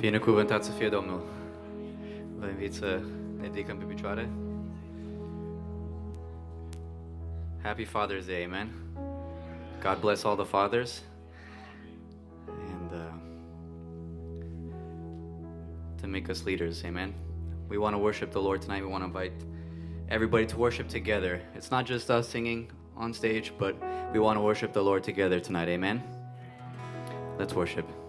Binecuvântat să fie Domnul. Vă invit să ne ridicăm pe picioare. Happy Father's Day, amen. God bless all the fathers. And uh, to make us leaders, amen. We want to worship the Lord tonight. We want to invite everybody to worship together. It's not just us singing on stage, but we want to worship the Lord together tonight, amen. Let's worship.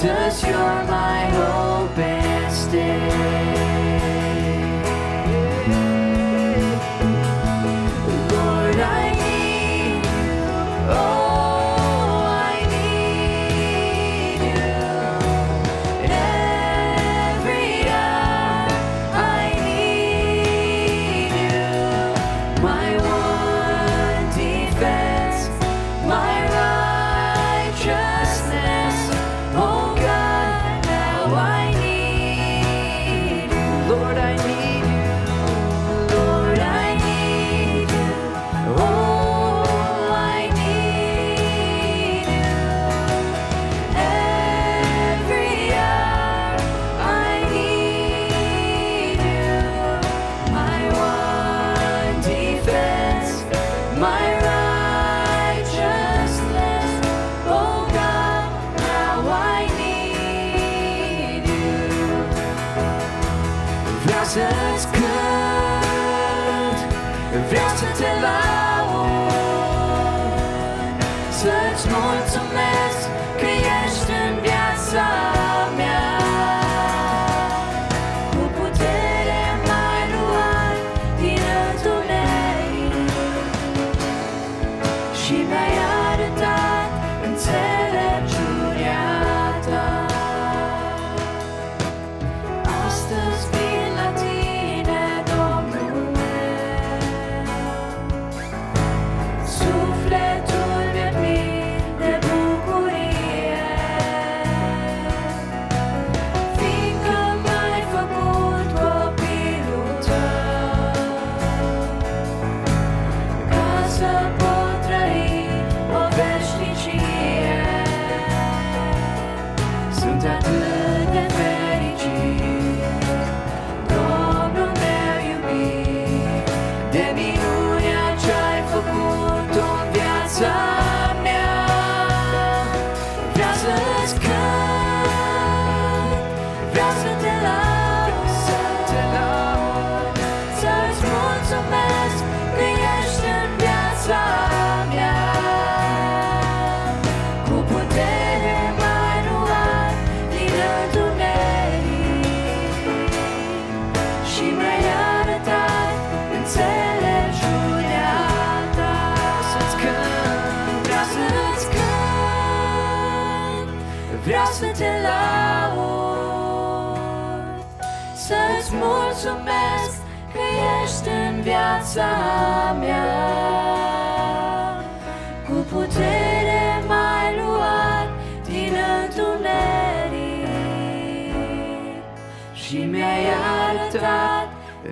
Jesus, you're my hope and stay.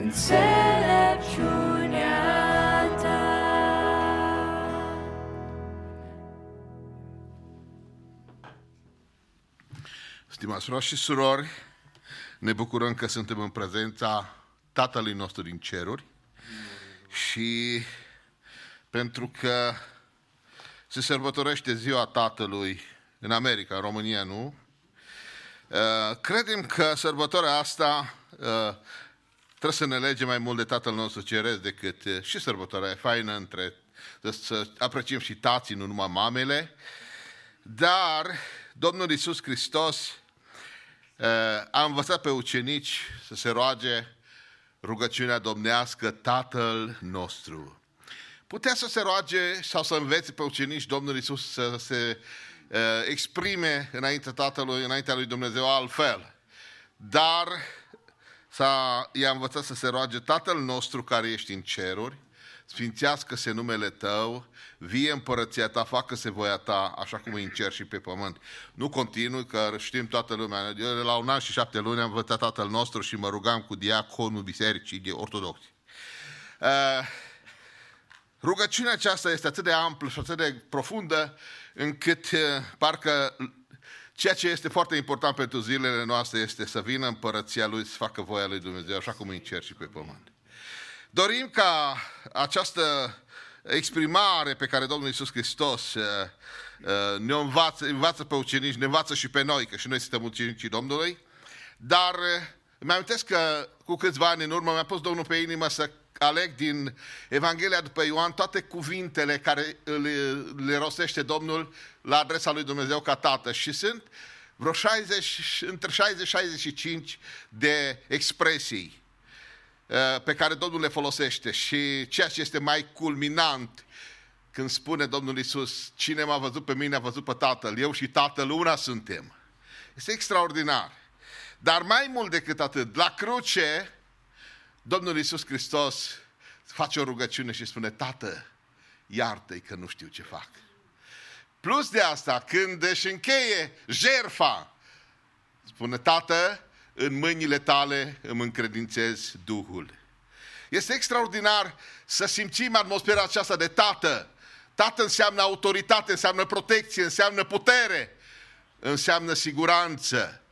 Înțelepciunea ta. Stimați frați și surori, ne bucurăm că suntem în prezența Tatălui nostru din ceruri și pentru că se sărbătorește ziua Tatălui în America, în România nu, uh, credem că sărbătoarea asta uh, trebuie să ne lege mai mult de Tatăl nostru ceresc decât uh, și sărbătoarea e faină între să apreciem și tații, nu numai mamele, dar Domnul Isus Hristos uh, a învățat pe ucenici să se roage rugăciunea domnească Tatăl nostru. Putea să se roage sau să învețe pe ucenici Domnul Isus să se uh, exprime înaintea Tatălui, înaintea lui Dumnezeu altfel. Dar s-a, i-a învățat să se roage Tatăl nostru care ești în ceruri, sfințească-se numele Tău, vie împărăția Ta, facă-se voia Ta, așa cum e în cer și pe pământ. Nu continui, că știm toată lumea. Eu la un an și șapte luni am învățat Tatăl nostru și mă rugam cu diaconul bisericii de ortodoxi. Uh, rugăciunea aceasta este atât de amplă și atât de profundă, încât uh, parcă ceea ce este foarte important pentru zilele noastre este să vină împărăția Lui, să facă voia Lui Dumnezeu, așa cum e în cer și pe pământ. Dorim ca această exprimare pe care Domnul Iisus Hristos uh, uh, ne învață, învață pe ucenici, ne învață și pe noi, că și noi suntem ucenicii Domnului, dar uh, îmi amintesc că cu câțiva ani în urmă mi-a pus Domnul pe inimă să aleg din Evanghelia după Ioan toate cuvintele care le, le rostește Domnul la adresa lui Dumnezeu ca Tată și sunt vreo 60, între 60-65 de expresii uh, pe care Domnul le folosește și ceea ce este mai culminant când spune Domnul Isus, cine m-a văzut pe mine a văzut pe Tatăl, eu și Tatăl una suntem. Este extraordinar. Dar mai mult decât atât, la cruce, Domnul Isus Hristos face o rugăciune și spune, Tată, iartă-i că nu știu ce fac. Plus de asta, când își încheie jerfa, spune, Tată, în mâinile tale îmi încredințez Duhul. Este extraordinar să simțim atmosfera aceasta de Tată. Tată înseamnă autoritate, înseamnă protecție, înseamnă putere, înseamnă siguranță.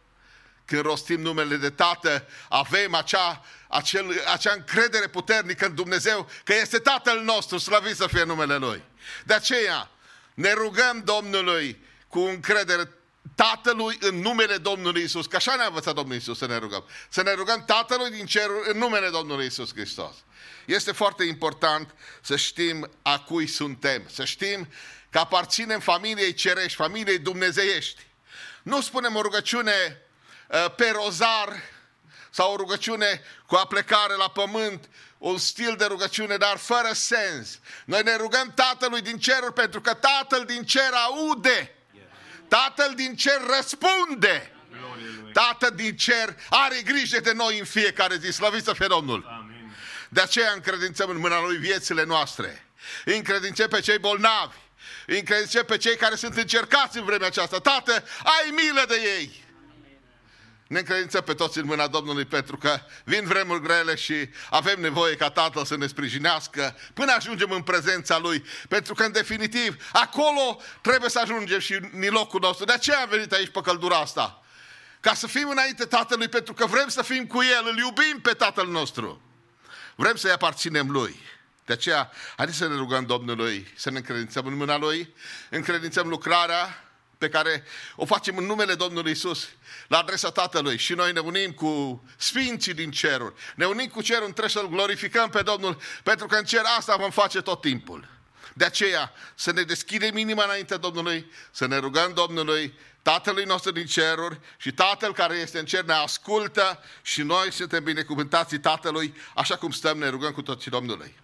Când rostim numele de Tată, avem acea, acel, acea încredere puternică în Dumnezeu că este Tatăl nostru, slăvit să fie numele Lui. De aceea ne rugăm Domnului cu încredere Tatălui în numele Domnului Isus, că așa ne-a învățat Domnul Isus să ne rugăm. Să ne rugăm Tatălui din ceruri în numele Domnului Isus Hristos. Este foarte important să știm a cui suntem, să știm că aparținem familiei cerești, familiei dumnezeiești. Nu spunem o rugăciune uh, pe rozar sau o rugăciune cu aplecare la pământ, un stil de rugăciune, dar fără sens. Noi ne rugăm Tatălui din ceruri pentru că Tatăl din cer aude. Tatăl din cer răspunde. Tatăl din cer are grijă de noi în fiecare zi. Slăvit să fie Domnul. De aceea încredințăm în mâna Lui viețile noastre. Încredințăm pe cei bolnavi. Încredințăm pe cei care sunt încercați în vremea aceasta. Tată, ai milă de ei. Ne încredințăm pe toți în mâna Domnului pentru că vin vremuri grele și avem nevoie ca Tatăl să ne sprijinească până ajungem în prezența Lui. Pentru că, în definitiv, acolo trebuie să ajungem și în locul nostru. De aceea am venit aici pe căldura asta. ca să fim înainte Tatălui pentru că vrem să fim cu El, îl iubim pe Tatăl nostru. Vrem să-i aparținem Lui. De aceea, haideți să ne rugăm Domnului, să ne încredințăm în mâna Lui, încredințăm lucrarea pe care o facem în numele Domnului Isus la adresa Tatălui și noi ne unim cu sfinții din ceruri, ne unim cu cerul întreg să-L glorificăm pe Domnul, pentru că în cer asta vom face tot timpul. De aceea, să ne deschidem inima înainte Domnului, să ne rugăm Domnului, Tatălui nostru din ceruri și Tatăl care este în cer ne ascultă și noi suntem binecuvântații Tatălui, așa cum stăm, ne rugăm cu toții Domnului.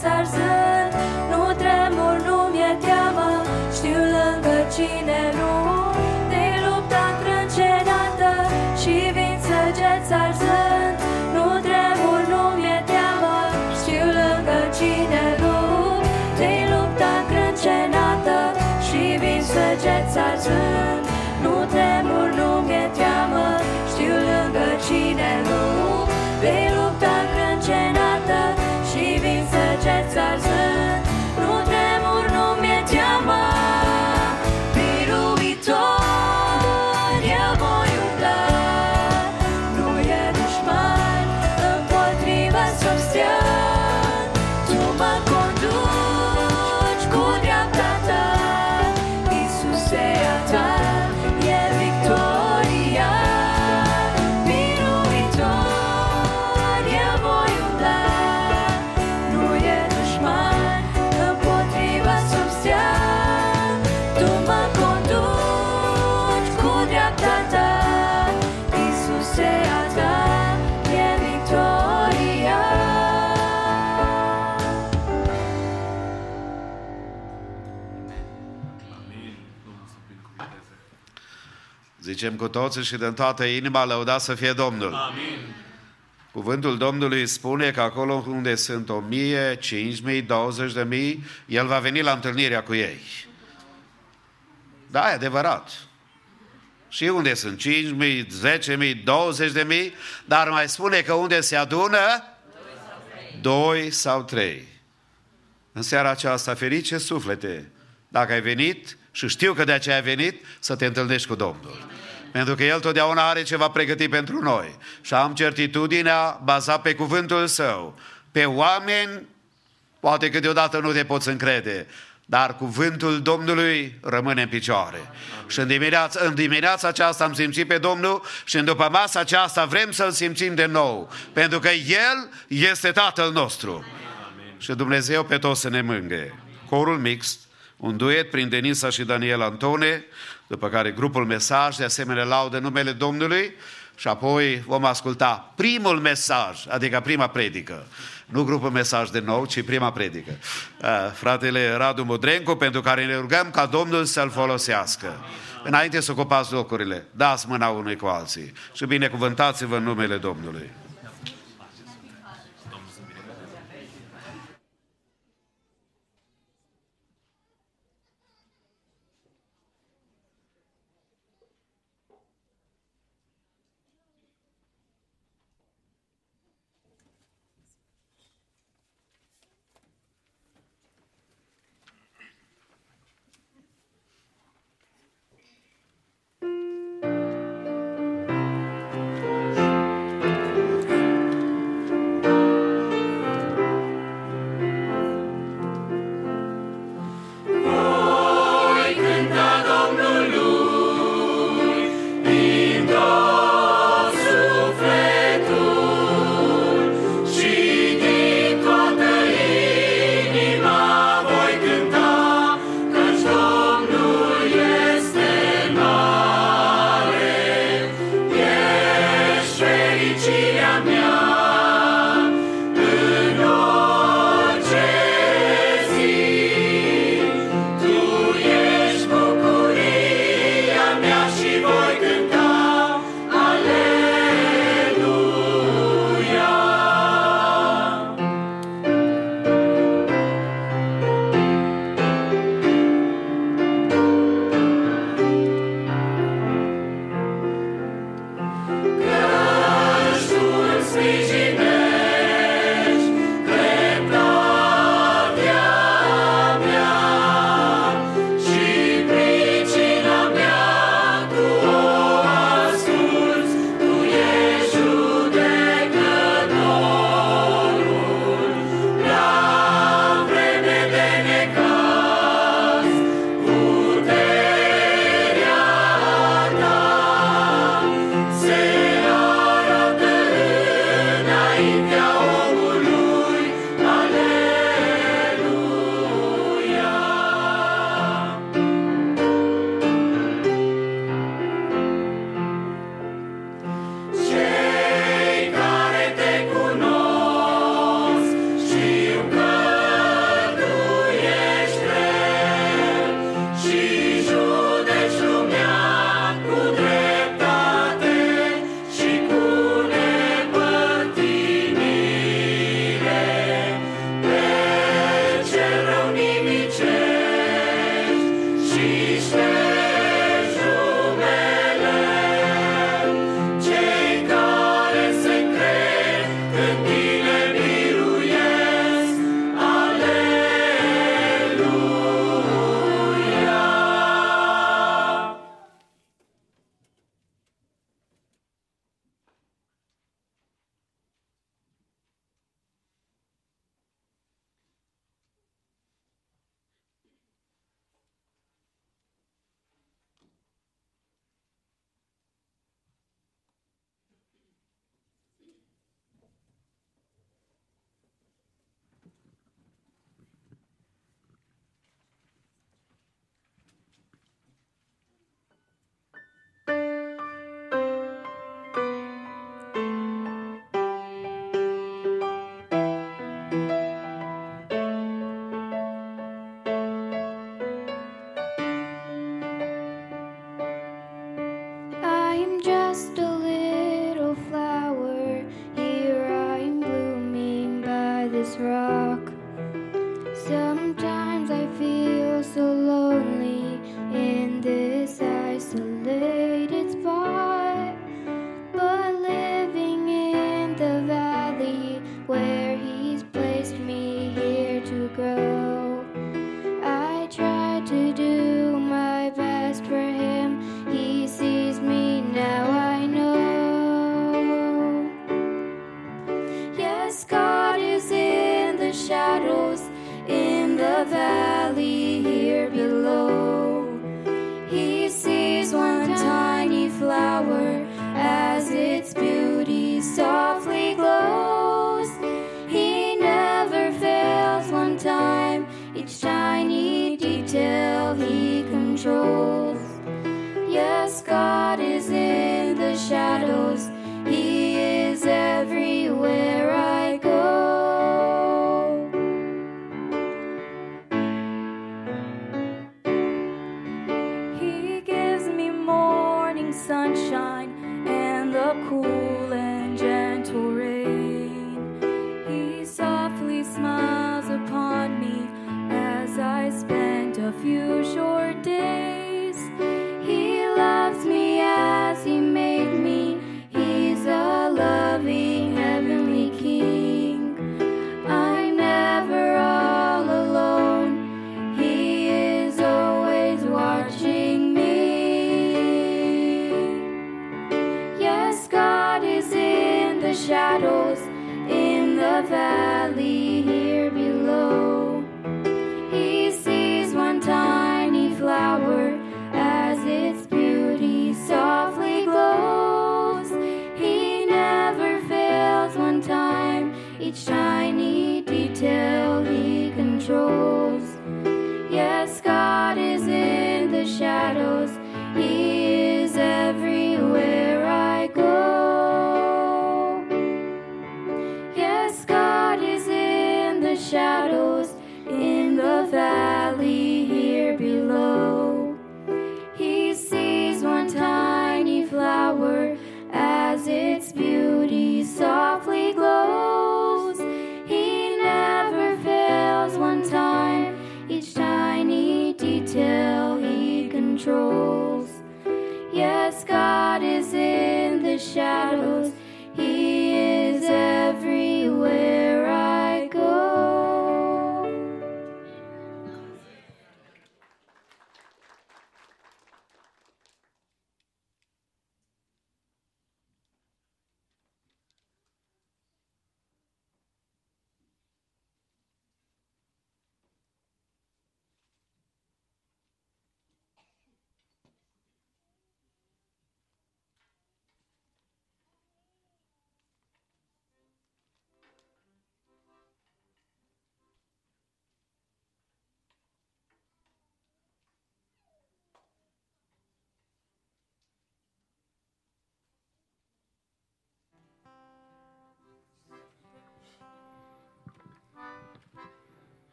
sarsın. Zicem cu toții și din toată inima, lăudat să fie Domnul. Amin. Cuvântul Domnului spune că acolo unde sunt o mie, cinci mii, douăzeci de mii, El va veni la întâlnirea cu ei. Da, e adevărat. Și unde sunt 5 mii, 10 mii, 20 de mii, dar mai spune că unde se adună, doi sau trei. În seara aceasta, ferice suflete, dacă ai venit și știu că de aceea ai venit, să te întâlnești cu Domnul. Pentru că El totdeauna are ceva pregătit pentru noi. Și am certitudinea bazat pe cuvântul Său. Pe oameni, poate că deodată nu te poți încrede, dar cuvântul Domnului rămâne în picioare. Și în dimineața, în dimineața aceasta am simțit pe Domnul și în după masa aceasta vrem să-L simțim de nou. Pentru că El este Tatăl nostru. Și Dumnezeu pe toți să ne mânghe. Corul mixt, un duet prin Denisa și Daniel Antone, după care grupul Mesaj, de asemenea laudă numele Domnului și apoi vom asculta primul mesaj, adică prima predică. Nu grupul mesaj de nou, ci prima predică. Uh, Fratele Radu Mudrencu, pentru care ne rugăm ca Domnul să-l folosească. Înainte să ocupați locurile, dați mâna unui cu alții și binecuvântați-vă în numele Domnului.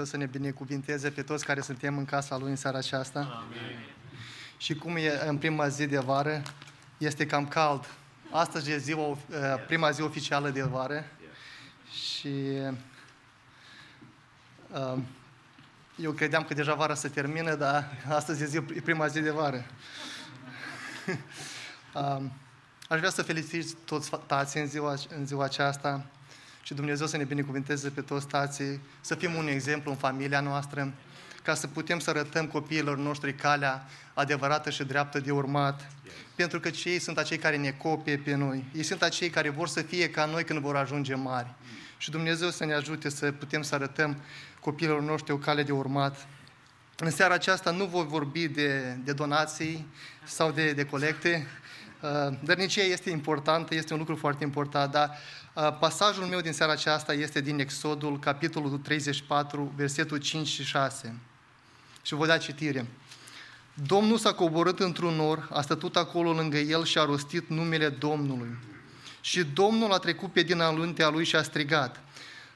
Dumnezeu să ne binecuvinteze pe toți care suntem în casa Lui în seara aceasta. Amin. Și cum e în prima zi de vară, este cam cald. Astăzi e ziua, uh, prima zi oficială de vară și uh, eu credeam că deja vara se termină, dar astăzi e, zi, e prima zi de vară. Um, Aș vrea să felicit toți tații în ziua, în ziua aceasta și Dumnezeu să ne binecuvânteze pe toți tații, să fim un exemplu în familia noastră, ca să putem să arătăm copiilor noștri calea adevărată și dreaptă de urmat. Pentru că cei sunt acei care ne copie pe noi. Ei sunt acei care vor să fie ca noi când vor ajunge mari. Și Dumnezeu să ne ajute să putem să arătăm copiilor noștri o cale de urmat. În seara aceasta nu voi vorbi de, de donații sau de, de colecte, uh, dărnicia este importantă, este un lucru foarte important, dar uh, pasajul meu din seara aceasta este din Exodul, capitolul 34, versetul 5 și 6. Și voi da citire. Domnul s-a coborât într-un nor, a stătut acolo lângă el și a rostit numele Domnului. Și Domnul a trecut pe din aluntea lui și a strigat.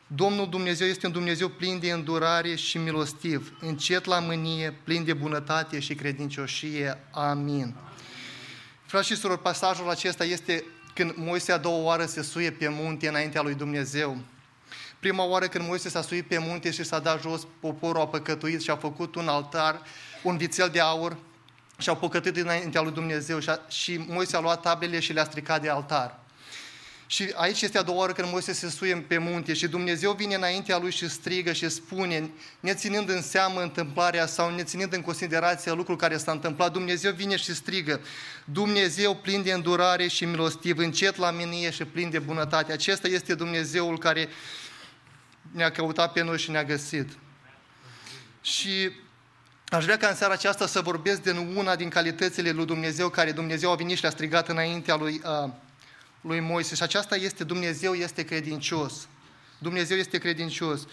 Domnul Dumnezeu este un Dumnezeu plin de îndurare și milostiv, încet la mânie, plin de bunătate și credincioșie. Amin. Frați și surori, pasajul acesta este când Moise a doua oară se suie pe munte înaintea lui Dumnezeu. Prima oară când Moise s-a suit pe munte și s-a dat jos, poporul a păcătuit și a făcut un altar, un vițel de aur și au păcătuit înaintea lui Dumnezeu și, a, și Moise a luat tablele și le-a stricat de altar. Și aici este a doua oară când Moise se suie pe munte și Dumnezeu vine înaintea lui și strigă și spune, neținând în seamă întâmplarea sau neținând în considerație lucrul care s-a întâmplat, Dumnezeu vine și strigă, Dumnezeu plin de îndurare și milostiv, încet la mine și plin de bunătate. Acesta este Dumnezeul care ne-a căutat pe noi și ne-a găsit. Și Aș vrea ca în seara aceasta să vorbesc de una din calitățile lui Dumnezeu care Dumnezeu a venit și le-a strigat înaintea lui, uh, lui Moise. Și aceasta este Dumnezeu este credincios. Dumnezeu este credincios.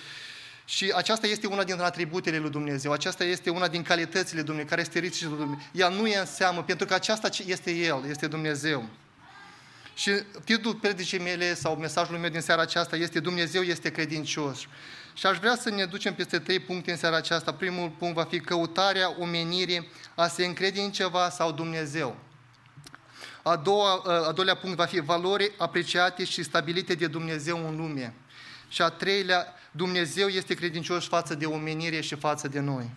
Și aceasta este una din atributele lui Dumnezeu, aceasta este una din calitățile Dumnezeu, care este riscul lui Dumnezeu. Ea nu e în seamă, pentru că aceasta este El, este Dumnezeu. Și titlul predicii mele sau mesajul meu din seara aceasta este Dumnezeu este credincios. Și aș vrea să ne ducem peste trei puncte în seara aceasta. Primul punct va fi căutarea omenirii a se încrede în ceva sau Dumnezeu. A, doua, a doilea punct va fi valori apreciate și stabilite de Dumnezeu în lume. Și a treilea, Dumnezeu este credincios față de omenire și față de noi.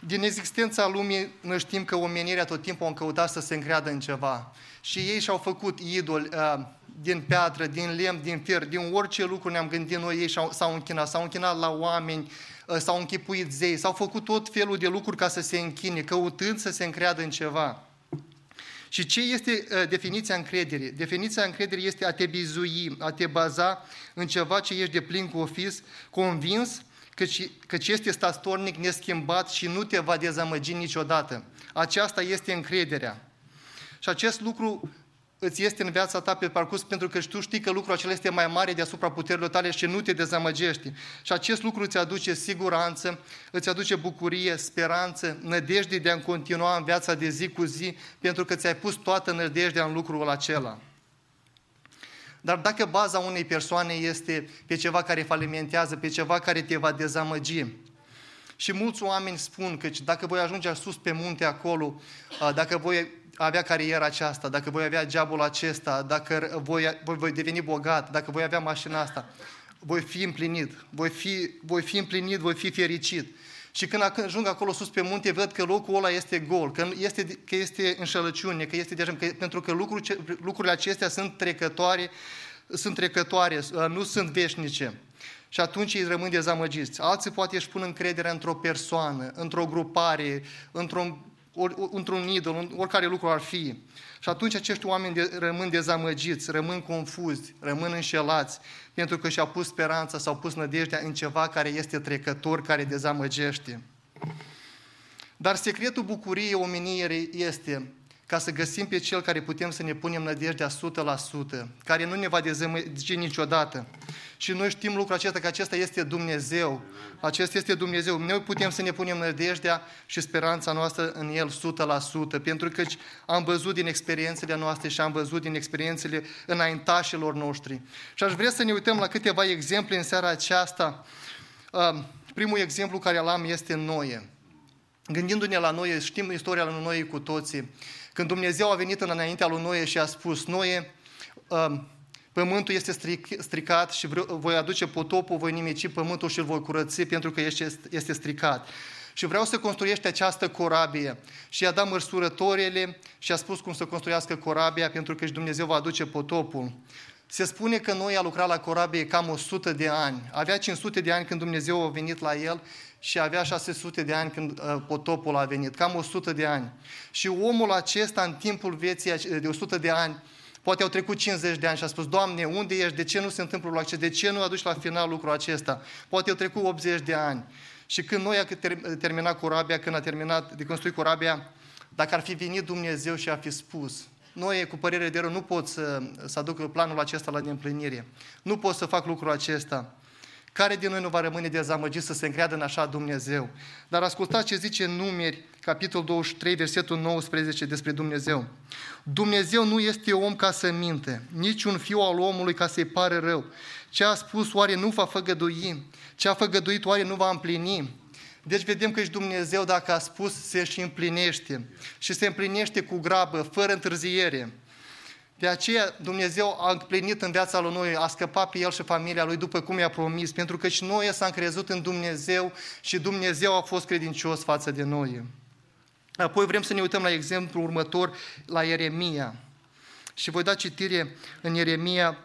Din existența lumii, noi știm că omenirea tot timpul au căutat să se încreadă în ceva. Și ei și-au făcut idoli uh, din piatră, din lemn, din fier, din orice lucru ne-am gândit noi, ei și-au, s-au închinat, s-au închinat la oameni, uh, s-au închipuit zei, s-au făcut tot felul de lucruri ca să se închine, căutând să se încreadă în ceva. Și ce este uh, definiția încrederii? Definiția încrederii este a te bizui, a te baza în ceva ce ești de plin cu ofis, convins căci, căci este statornic, neschimbat și nu te va dezamăgi niciodată. Aceasta este încrederea. Și acest lucru îți este în viața ta pe parcurs pentru că tu știi că lucrul acela este mai mare deasupra puterilor tale și nu te dezamăgești. Și acest lucru îți aduce siguranță, îți aduce bucurie, speranță, nădejde de a continua în viața de zi cu zi pentru că ți-ai pus toată nădejdea în lucrul acela. Dar dacă baza unei persoane este pe ceva care falimentează, pe ceva care te va dezamăgi, și mulți oameni spun că dacă voi ajunge sus pe munte acolo, dacă voi avea cariera aceasta, dacă voi avea jobul acesta, dacă voi, voi, voi deveni bogat, dacă voi avea mașina asta, voi fi împlinit, voi fi, voi fi împlinit, voi fi fericit. Și când ajung acolo sus pe munte, văd că locul ăla este gol, că este, că este înșelăciune, că este deja, că, pentru că lucruri, lucrurile acestea sunt trecătoare, sunt trecătoare, nu sunt veșnice. Și atunci ei rămân dezamăgiți. Alții poate își pun încrederea într-o persoană, într-o grupare, într-un, într-un idol, oricare lucru ar fi. Și atunci acești oameni de, rămân dezamăgiți, rămân confuzi, rămân înșelați, pentru că și-au pus speranța sau pus nădejdea în ceva care este trecător, care dezamăgește. Dar secretul bucuriei omenirii este ca să găsim pe Cel care putem să ne punem nădejdea 100%, care nu ne va dezamăgi niciodată. Și noi știm lucrul acesta, că acesta este Dumnezeu. Acesta este Dumnezeu. Noi putem să ne punem nădejdea și speranța noastră în El 100%, pentru că am văzut din experiențele noastre și am văzut din experiențele înaintașilor noștri. Și aș vrea să ne uităm la câteva exemple în seara aceasta. Primul exemplu care l-am este Noe. Gândindu-ne la Noe, știm istoria lui Noe cu toții. Când Dumnezeu a venit în înaintea lui Noe și a spus, Noe, pământul este stricat și voi aduce potopul, voi nimici pământul și îl voi curăți pentru că este stricat. Și vreau să construiești această corabie. Și i-a dat măsurătorile și a spus cum să construiască corabia pentru că și Dumnezeu va aduce potopul. Se spune că noi a lucrat la corabie cam 100 de ani. Avea 500 de ani când Dumnezeu a venit la el și avea 600 de ani când uh, potopul a venit, cam 100 de ani. Și omul acesta, în timpul vieții de 100 de ani, poate au trecut 50 de ani și a spus, Doamne, unde ești? De ce nu se întâmplă lucrul acesta? De ce nu aduci la final lucrul acesta? Poate au trecut 80 de ani. Și când noi a terminat corabia, când a terminat de construit corabia, dacă ar fi venit Dumnezeu și a fi spus, noi cu părere de rău nu pot să, să aduc planul acesta la împlinire. Nu pot să fac lucrul acesta. Care din noi nu va rămâne dezamăgit să se încreadă în așa Dumnezeu? Dar ascultați ce zice în numeri, capitolul 23, versetul 19 despre Dumnezeu. Dumnezeu nu este om ca să minte, nici un fiu al omului ca să-i pare rău. Ce a spus oare nu va făgădui? Ce a făgăduit oare nu va împlini? Deci vedem că și Dumnezeu, dacă a spus, se și împlinește. Și se împlinește cu grabă, fără întârziere. De aceea Dumnezeu a împlinit în viața lui Noe, a scăpat pe el și familia lui după cum i-a promis, pentru că și Noe s-a încrezut în Dumnezeu și Dumnezeu a fost credincios față de noi. Apoi vrem să ne uităm la exemplu următor, la Ieremia. Și voi da citire în Ieremia,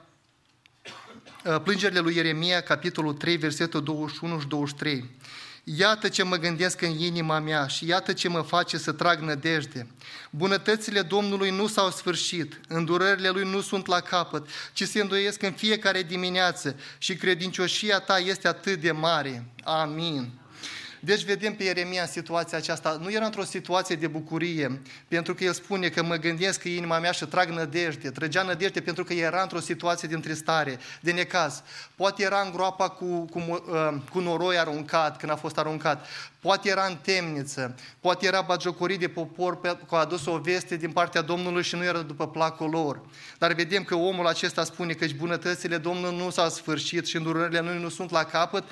plângerile lui Ieremia, capitolul 3, versetul 21 și 23. Iată ce mă gândesc în inima mea și iată ce mă face să trag nădejde. Bunătățile Domnului nu s-au sfârșit, îndurările Lui nu sunt la capăt, ci se îndoiesc în fiecare dimineață și credincioșia ta este atât de mare. Amin. Deci vedem pe Ieremia în situația aceasta. Nu era într-o situație de bucurie, pentru că el spune că mă gândesc că inima mea și trag nădejde. Trăgea nădejde pentru că era într-o situație de întristare, de necaz. Poate era în groapa cu, cu, uh, cu noroi aruncat, când a fost aruncat. Poate era în temniță. Poate era bagiocorit de popor pe, că a adus o veste din partea Domnului și nu era după placul lor. Dar vedem că omul acesta spune că bunătățile Domnului nu s-au sfârșit și îndurările lui nu sunt la capăt,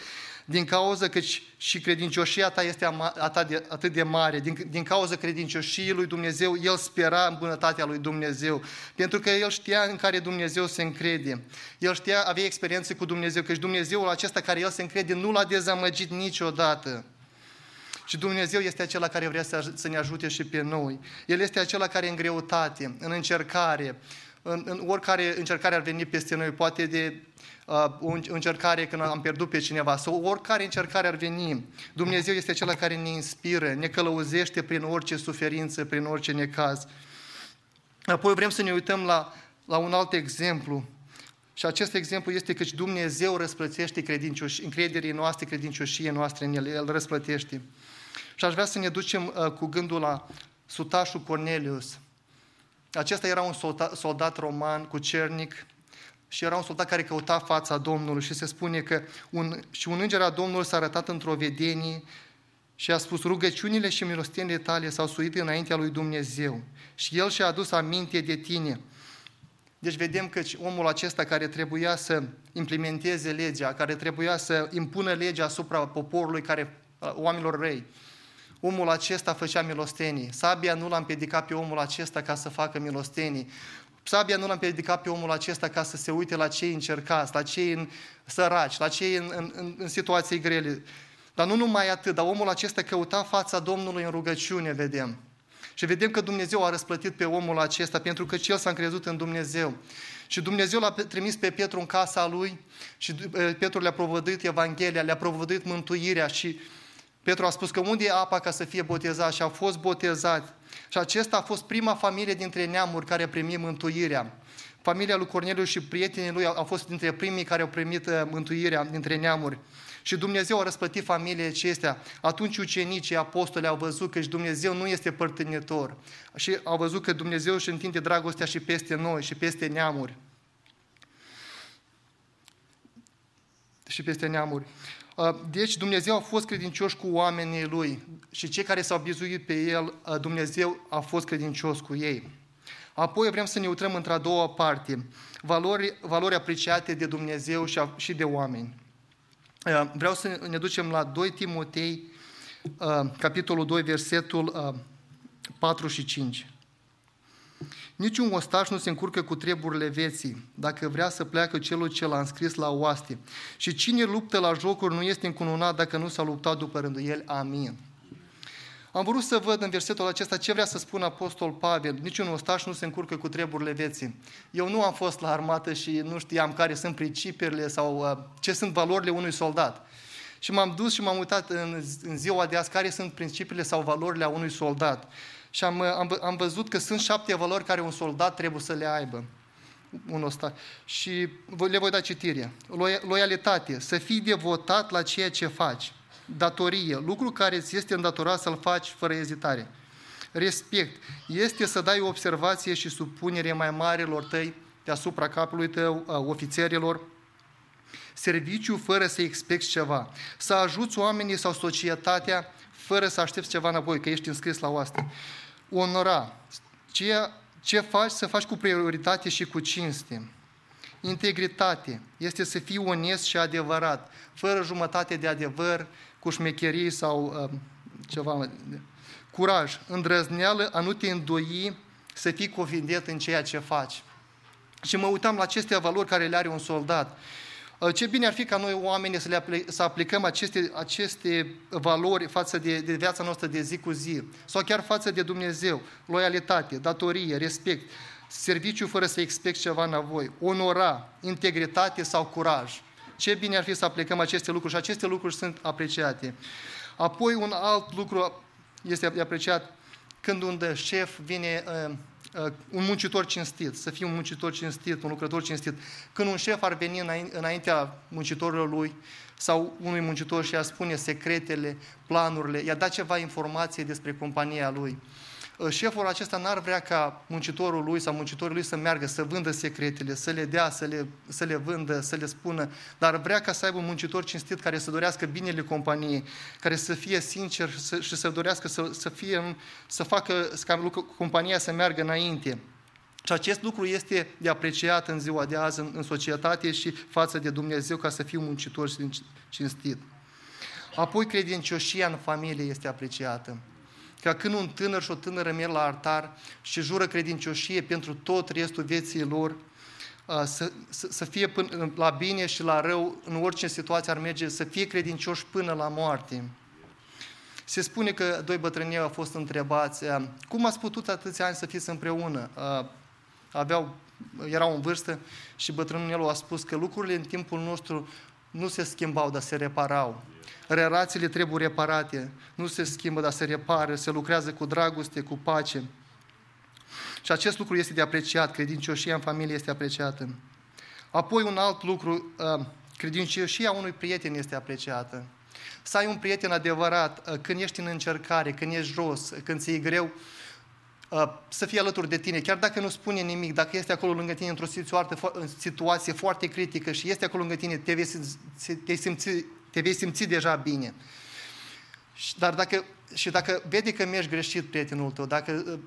din cauza că și credincioșia ta este ama- atât de, atât de mare, din, din cauza credincioșiei lui Dumnezeu, el spera în bunătatea lui Dumnezeu, pentru că el știa în care Dumnezeu se încrede. El știa, avea experiențe cu Dumnezeu, că și Dumnezeul acesta care el se încrede nu l-a dezamăgit niciodată. Și Dumnezeu este acela care vrea să, să ne ajute și pe noi. El este acela care în greutate, în încercare, în, în oricare încercare ar veni peste noi, poate de uh, o încercare când am pierdut pe cineva sau oricare încercare ar veni, Dumnezeu este acela care ne inspiră, ne călăuzește prin orice suferință, prin orice necaz. Apoi vrem să ne uităm la, la un alt exemplu. Și acest exemplu este că Dumnezeu răsplătește credincioși, încrederii noastre, credincioșie noastre în El, El răsplătește. Și aș vrea să ne ducem uh, cu gândul la sutașul Cornelius. Acesta era un soldat, soldat roman cu cernic și era un soldat care căuta fața Domnului și se spune că un, și un înger a Domnului s-a arătat într-o vedenie și a spus, rugăciunile și milostenile tale s-au suit înaintea lui Dumnezeu și El și-a adus aminte de tine. Deci vedem că omul acesta care trebuia să implementeze legea, care trebuia să impună legea asupra poporului, care, oamenilor răi, omul acesta făcea milostenii. Sabia nu l-a împiedicat pe omul acesta ca să facă milostenii. Sabia nu l-a împiedicat pe omul acesta ca să se uite la cei încercați, la cei în săraci, la cei în, în, în, în situații grele. Dar nu numai atât, dar omul acesta căuta fața Domnului în rugăciune, vedem. Și vedem că Dumnezeu a răsplătit pe omul acesta pentru că el s-a încrezut în Dumnezeu. Și Dumnezeu l-a trimis pe Petru în casa lui și Petru le-a provăduit Evanghelia, le-a provăduit mântuirea și Petru a spus că unde e apa ca să fie botezat și a fost botezat. Și acesta a fost prima familie dintre neamuri care a primit mântuirea. Familia lui Corneliu și prietenii lui au fost dintre primii care au primit mântuirea dintre neamuri. Și Dumnezeu a răsplătit familiile acestea. Atunci ucenicii, apostoli au văzut că și Dumnezeu nu este părtinitor. Și au văzut că Dumnezeu își întinde dragostea și peste noi și peste neamuri. Și peste neamuri. Deci Dumnezeu a fost credincios cu oamenii Lui și cei care s-au bizuit pe El, Dumnezeu a fost credincios cu ei. Apoi vrem să ne uităm într-a doua parte, valori, valori apreciate de Dumnezeu și, a, și de oameni. Vreau să ne ducem la 2 Timotei, capitolul 2, versetul 4 și 5. Niciun ostaș nu se încurcă cu treburile vieții, dacă vrea să pleacă celul ce l-a înscris la oaste. Și cine luptă la jocuri nu este încununat dacă nu s-a luptat după rândul el. Amin. Am vrut să văd în versetul acesta ce vrea să spună Apostol Pavel. Niciun ostaș nu se încurcă cu treburile vieții. Eu nu am fost la armată și nu știam care sunt principiile sau uh, ce sunt valorile unui soldat. Și m-am dus și m-am uitat în, în ziua de azi care sunt principiile sau valorile a unui soldat. Și am, am, am văzut că sunt șapte valori care un soldat trebuie să le aibă. Un ostaș. Și le voi da citire. Loialitate, să fii devotat la ceea ce faci datorie, lucru care ți este îndatorat să-l faci fără ezitare. Respect este să dai observație și supunere mai marilor tăi deasupra capului tău, ofițerilor. Serviciu fără să expecti ceva. Să ajuți oamenii sau societatea fără să aștepți ceva înapoi, că ești înscris la oaste. Onora. Ce, ce faci, să faci cu prioritate și cu cinste. Integritate este să fii onest și adevărat, fără jumătate de adevăr, cu șmecherii sau uh, ceva. Curaj, îndrăzneală a nu te îndoi să fii convindet în ceea ce faci. Și mă uitam la aceste valori care le are un soldat. Ce bine ar fi ca noi oamenii să, le apl- să aplicăm aceste, aceste valori față de, de viața noastră de zi cu zi, sau chiar față de Dumnezeu, loialitate, datorie, respect, serviciu fără să expect ceva înapoi, onora, integritate sau curaj. Ce bine ar fi să aplicăm aceste lucruri și aceste lucruri sunt apreciate. Apoi un alt lucru este apreciat când un șef vine uh, un muncitor cinstit, să fii un muncitor cinstit, un lucrător cinstit. Când un șef ar veni înain- înaintea muncitorilor lui sau unui muncitor și a spune secretele, planurile, i-a dat ceva informație despre compania lui. Uh, Șeful acesta n-ar vrea ca muncitorul lui sau muncitorii lui să meargă, să vândă secretele, să le dea, să le, să le vândă, să le spună, dar vrea ca să aibă un muncitor cinstit care să dorească binele companiei, care să fie sincer să, și să dorească să, să, fie, să facă ca lucru- compania să meargă înainte. Și acest lucru este de apreciat în ziua de azi în, în societate și față de Dumnezeu ca să fii un muncitor cinstit. Apoi credincioșia în familie este apreciată. Ca când un tânăr și o tânără merg la altar și jură credincioșie pentru tot restul vieții lor, a, să, să, să fie până, la bine și la rău, în orice situație ar merge, să fie credincioși până la moarte. Se spune că doi bătrâni au fost întrebați, a, cum ați putut atâția ani să fiți împreună? A, Aveau, erau în vârstă și bătrânul el a spus că lucrurile în timpul nostru nu se schimbau, dar se reparau. Relațiile trebuie reparate, nu se schimbă, dar se repară, se lucrează cu dragoste, cu pace. Și acest lucru este de apreciat, credincioșia în familie este apreciată. Apoi un alt lucru, uh, credincioșia unui prieten este apreciată. Să ai un prieten adevărat, uh, când ești în încercare, când ești jos, când ți-e greu, uh, să fie alături de tine, chiar dacă nu spune nimic, dacă este acolo lângă tine într-o situație, situație foarte critică și este acolo lângă tine, te vei simți, te simți, te vei simți deja bine. Dar dacă, și dacă vede că mergi greșit prietenul tău, dacă uh,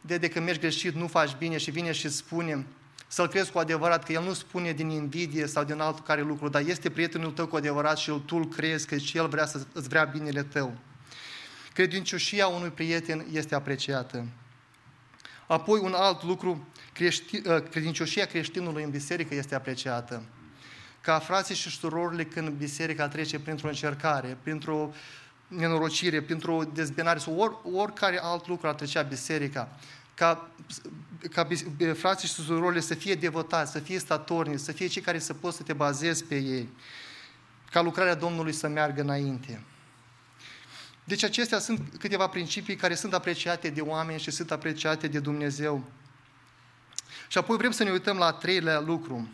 vede că mergi greșit, nu faci bine și vine și spune, să-l crezi cu adevărat, că el nu spune din invidie sau din altul care lucru, dar este prietenul tău cu adevărat și tu îl crezi că și el vrea să îți vrea binele tău. Credincioșia unui prieten este apreciată. Apoi un alt lucru, crești, credincioșia creștinului în biserică este apreciată. Ca frații și surorile când biserica trece printr-o încercare, printr-o nenorocire, printr-o dezbinare sau or, oricare alt lucru ar trecea biserica, ca, ca frații și surorile să fie devotați, să fie statorni, să fie cei care să poți să te bazezi pe ei, ca lucrarea Domnului să meargă înainte. Deci acestea sunt câteva principii care sunt apreciate de oameni și sunt apreciate de Dumnezeu. Și apoi vrem să ne uităm la a treilea lucru.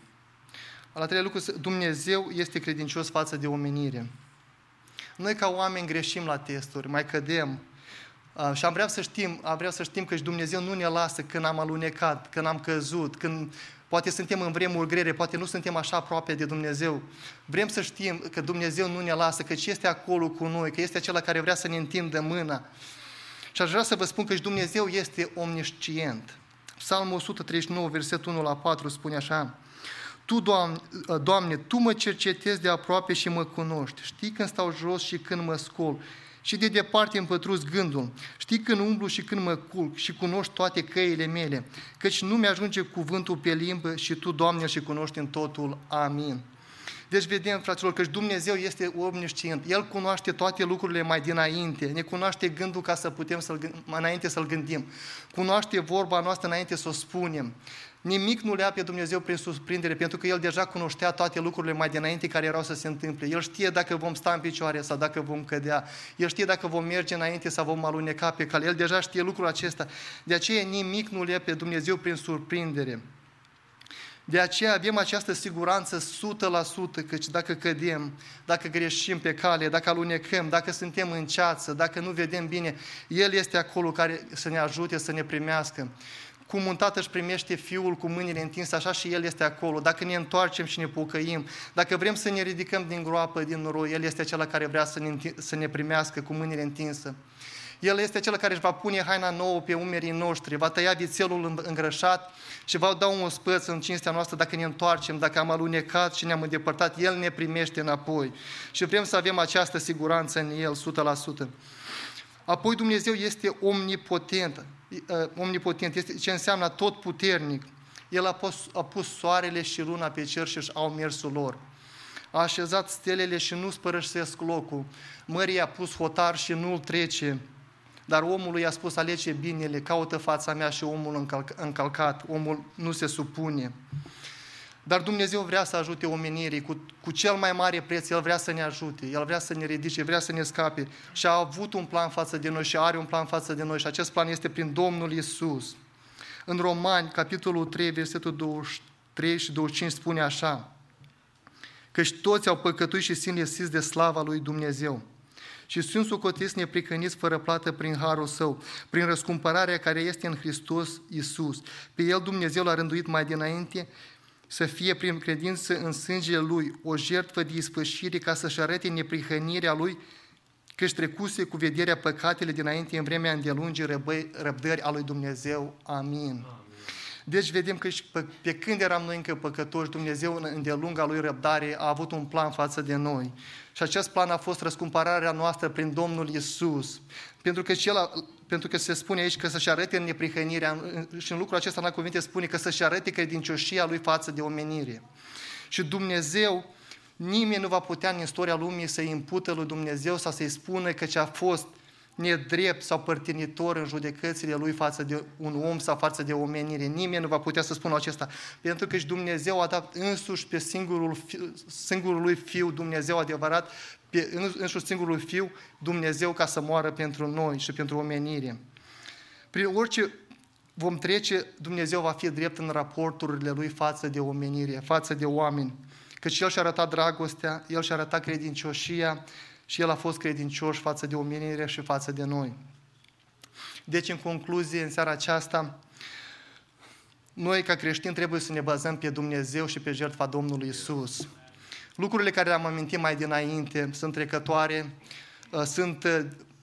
La treilea lucru, Dumnezeu este credincios față de omenire. Noi ca oameni greșim la testuri, mai cădem. Și am vrea să știm, am vrea să știm că și Dumnezeu nu ne lasă când am alunecat, când am căzut, când poate suntem în vremuri grele, poate nu suntem așa aproape de Dumnezeu. Vrem să știm că Dumnezeu nu ne lasă, că este acolo cu noi, că este acela care vrea să ne întindă mâna. Și aș vrea să vă spun că și Dumnezeu este omniscient. Psalmul 139, versetul 1 la 4 spune așa, Tu, Doamne, Doamne, Tu mă cercetezi de aproape și mă cunoști. Știi când stau jos și când mă scol. Și de departe îmi pătrus gândul. Știi când umblu și când mă culc și cunoști toate căile mele. Căci nu mi-ajunge cuvântul pe limbă și Tu, Doamne, și cunoști în totul. Amin. Deci vedem, fraților, că și Dumnezeu este omniscient. El cunoaște toate lucrurile mai dinainte. Ne cunoaște gândul ca să putem să-l, înainte să-l gândim. Cunoaște vorba noastră înainte să o spunem. Nimic nu le ia pe Dumnezeu prin surprindere, pentru că El deja cunoștea toate lucrurile mai dinainte care erau să se întâmple. El știe dacă vom sta în picioare sau dacă vom cădea. El știe dacă vom merge înainte sau vom aluneca pe cale. El deja știe lucrul acesta. De aceea nimic nu le ia pe Dumnezeu prin surprindere. De aceea avem această siguranță 100% că dacă cădem, dacă greșim pe cale, dacă alunecăm, dacă suntem în ceață, dacă nu vedem bine, El este acolo care să ne ajute să ne primească. Cum un tată își primește fiul cu mâinile întinse, așa și El este acolo. Dacă ne întoarcem și ne pocăim, dacă vrem să ne ridicăm din groapă, din noroi, El este acela care vrea să ne, să ne primească cu mâinile întinse. El este cel care își va pune haina nouă pe umerii noștri, va tăia vițelul îngrășat și va da un spăț în cinstea noastră dacă ne întoarcem, dacă am alunecat și ne-am îndepărtat, El ne primește înapoi. Și vrem să avem această siguranță în El, 100%. Apoi Dumnezeu este omnipotent. Omnipotent este ce înseamnă tot puternic. El a pus, a pus soarele și luna pe cer și au mersul lor. A așezat stelele și nu spărășesc locul. Mării a pus hotar și nu-l trece. Dar omul i-a spus, alege binele, caută fața mea și omul încălcat. Omul nu se supune. Dar Dumnezeu vrea să ajute omenirii cu, cu cel mai mare preț, El vrea să ne ajute, El vrea să ne ridice, vrea să ne scape și a avut un plan față de noi și are un plan față de noi și acest plan este prin Domnul Isus. În Romani, capitolul 3, versetul 23 și 25 spune așa, căci toți au păcătuit și sunt lesiți de slava lui Dumnezeu. Și sunt socotiți nepricăniți fără plată prin harul său, prin răscumpărarea care este în Hristos Iisus. Pe El Dumnezeu l-a rânduit mai dinainte să fie prin credință în sângele Lui o jertfă de ispășire ca să-și arate neprihănirea Lui căci trecuse cu vederea păcatele dinainte în vremea îndelungii răbăi- răbdări a lui Dumnezeu. Amin. Deci vedem că și pe, pe când eram noi încă păcătoși, Dumnezeu în îndelunga Lui răbdare a avut un plan față de noi. Și acest plan a fost răscumpărarea noastră prin Domnul Isus. Pentru că, și el a, pentru că se spune aici că să-și arate în neprihănirea, în- și în lucrul acesta la cuvinte spune că să-și arate credincioșia Lui față de omenire. Și Dumnezeu, nimeni nu va putea în istoria lumii să impută lui Dumnezeu sau să-i spună că ce a fost nedrept sau părtinitor în judecățile lui față de un om sau față de omenire. Nimeni nu va putea să spună acesta. Pentru că și Dumnezeu a dat însuși pe singurul, fi- singurul lui Fiu, Dumnezeu adevărat, pe însuși singurul Fiu, Dumnezeu ca să moară pentru noi și pentru omenire. Prin orice vom trece, Dumnezeu va fi drept în raporturile Lui față de omenire, față de oameni. Căci El și-a arătat dragostea, El și-a arătat credincioșia și El a fost credincioș față de omenire și față de noi. Deci, în concluzie, în seara aceasta, noi, ca creștini, trebuie să ne bazăm pe Dumnezeu și pe jertfa Domnului Isus. Lucrurile care le-am amintit mai dinainte sunt trecătoare, uh, sunt uh,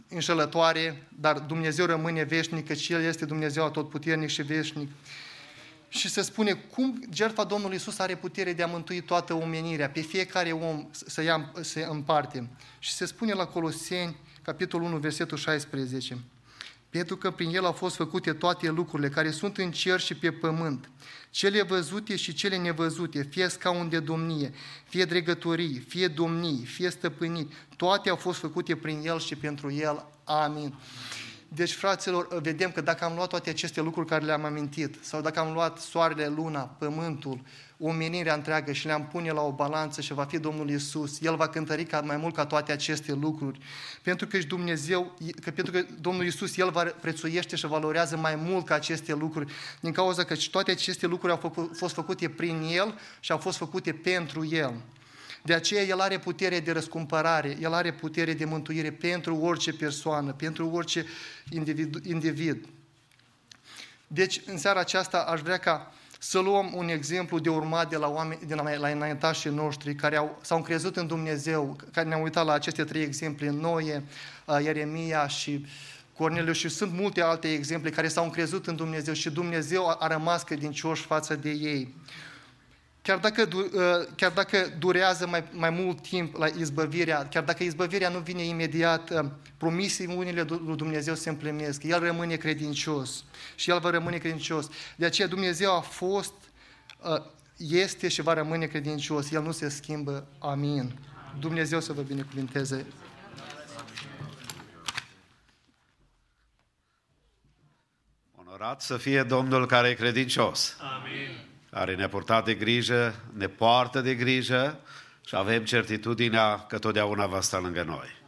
înșelătoare, dar Dumnezeu rămâne veșnic, căci El este Dumnezeu atotputernic și veșnic. Și se spune cum jertfa Domnului Isus are putere de a mântui toată omenirea, pe fiecare om să ia să în parte. Și se spune la Coloseni, capitolul 1, versetul 16. Pentru că prin El au fost făcute toate lucrurile care sunt în cer și pe pământ, cele văzute și cele nevăzute, fie scaun de domnie, fie dregătorii, fie domnii, fie stăpânii, toate au fost făcute prin El și pentru El. Amin. Deci, fraților, vedem că dacă am luat toate aceste lucruri care le-am amintit, sau dacă am luat soarele, luna, pământul, omenirea întreagă și le-am pune la o balanță și va fi Domnul Isus, El va cântări ca, mai mult ca toate aceste lucruri. Pentru că și Dumnezeu, că pentru că Domnul Isus, El va prețuiește și valorează mai mult ca aceste lucruri, din cauza că toate aceste lucruri au făcut, fost făcute prin El și au fost făcute pentru El. De aceea El are putere de răscumpărare, El are putere de mântuire pentru orice persoană, pentru orice individ. individ. Deci, în seara aceasta aș vrea ca să luăm un exemplu de urmat de la, oameni, de la, la înaintașii noștri care au, s-au încrezut în Dumnezeu, care ne-au uitat la aceste trei exemple, Noe, uh, Ieremia și Corneliu și sunt multe alte exemple care s-au încrezut în Dumnezeu și Dumnezeu a, a rămas credincioși față de ei. Chiar dacă, du- uh, chiar dacă durează mai, mai mult timp la izbăvirea, chiar dacă izbăvirea nu vine imediat, uh, promisiunile lui Dumnezeu se împlinesc. El rămâne credincios și El va rămâne credincios. De aceea Dumnezeu a fost, uh, este și va rămâne credincios. El nu se schimbă. Amin. Dumnezeu să vă binecuvinteze. Onorat să fie Domnul care e credincios. Amin. Care ne-a purtat de grijă, ne poartă de grijă și avem certitudinea că totdeauna va sta lângă noi.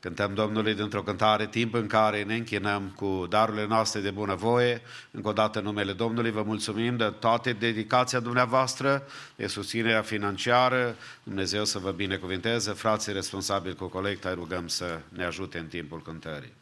Cântăm Domnului dintr-o cântare, timp în care ne închinăm cu darurile noastre de bunăvoie. Încă o dată în numele Domnului vă mulțumim de toate dedicația dumneavoastră, de susținerea financiară. Dumnezeu să vă binecuvinteze. Frații responsabili cu colecta, îi rugăm să ne ajute în timpul cântării.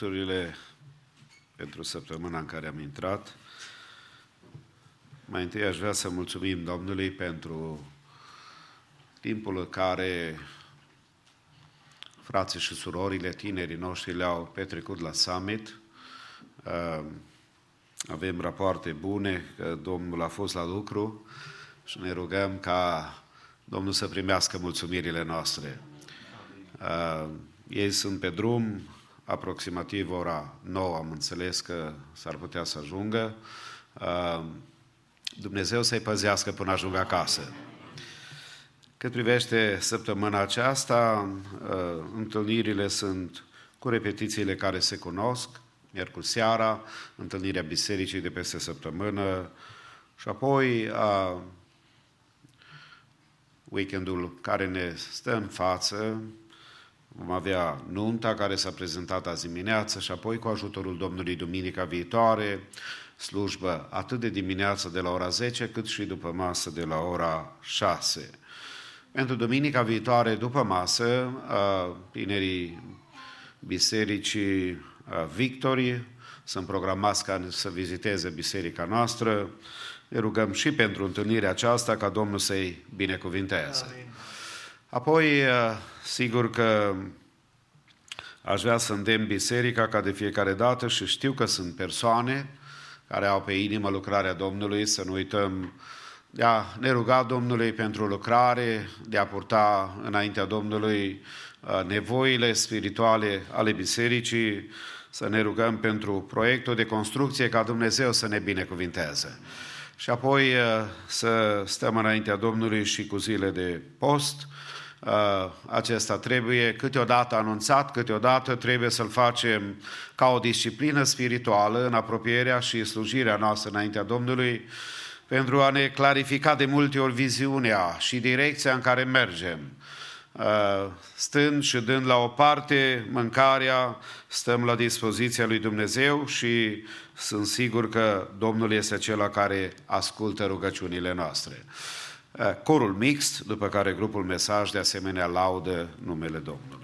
Anunțurile pentru săptămâna în care am intrat. Mai întâi aș vrea să mulțumim Domnului pentru timpul în care frații și surorile, tinerii noștri le-au petrecut la summit. Uh, Avem rapoarte bune că Domnul a fost la lucru și ne rugăm ca Domnul să primească mulțumirile noastre. Uh, Ei sunt pe drum, aproximativ ora 9 am înțeles că s-ar putea să ajungă. Uh, Dumnezeu să-i păzească până ajung acasă. Cât privește săptămâna aceasta, uh, întâlnirile sunt cu repetițiile care se cunosc, miercuri seara, întâlnirea bisericii de peste săptămână și apoi uh, weekendul care ne stă în față, vom avea nunta care s-a prezentat azi dimineață și apoi cu ajutorul Domnului duminica viitoare, slujbă atât de dimineață de la ora 10 cât și după masă de la ora 6. Pentru duminica viitoare, după masă, tinerii bisericii Victorii sunt programați ca să viziteze biserica noastră. Ne rugăm și pentru întâlnirea aceasta ca Domnul să-i binecuvinteze. Apoi, sigur că aș vrea să îndemn biserica ca de fiecare dată și știu că sunt persoane care au pe inimă lucrarea Domnului, să nu uităm de a ne ruga Domnului pentru lucrare, de a purta înaintea Domnului nevoile spirituale ale bisericii, să ne rugăm pentru proiectul de construcție ca Dumnezeu să ne binecuvinteze. Și apoi să stăm înaintea Domnului și cu zile de post. Uh, acesta. Trebuie câteodată anunțat, câteodată trebuie să-l facem ca o disciplină spirituală în apropierea și slujirea noastră înaintea Domnului, pentru a ne clarifica de multe ori viziunea și direcția în care mergem. Uh, stând și dând la o parte mâncarea, stăm la dispoziția lui Dumnezeu și sunt sigur că Domnul este acela care ascultă rugăciunile noastre. Eh, corul mixt, după care grupul mesaj de asemenea laudă numele Domnului.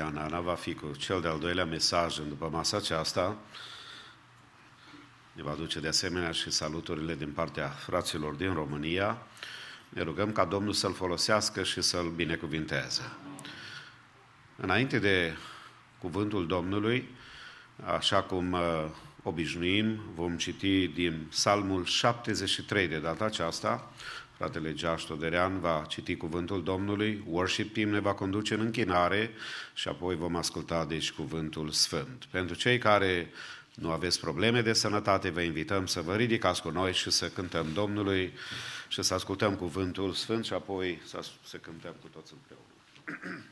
Adrian Ana va fi cu cel de-al doilea mesaj în după masa aceasta. Ne va duce de asemenea și saluturile din partea fraților din România. Ne rugăm ca Domnul să-l folosească și să-l binecuvinteze. Înainte de cuvântul Domnului, așa cum uh, obișnuim, vom citi din Psalmul 73 de data aceasta. Fratele Geaș Toderean va citi cuvântul Domnului, worship team ne va conduce în închinare și apoi vom asculta deci cuvântul Sfânt. Pentru cei care nu aveți probleme de sănătate, vă invităm să vă ridicați cu noi și să cântăm Domnului și să ascultăm cuvântul Sfânt și apoi să, să cântăm cu toți împreună.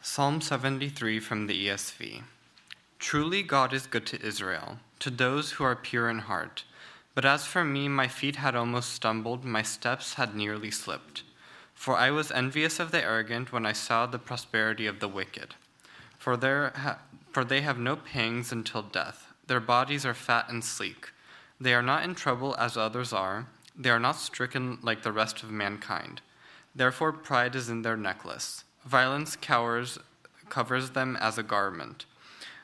Psalm 73 from the ESV. Truly God is good to Israel, to those who are pure in heart. But as for me, my feet had almost stumbled, my steps had nearly slipped. For I was envious of the arrogant when I saw the prosperity of the wicked. For, ha- for they have no pangs until death. Their bodies are fat and sleek. They are not in trouble as others are. They are not stricken like the rest of mankind. Therefore, pride is in their necklace. Violence cowers, covers them as a garment.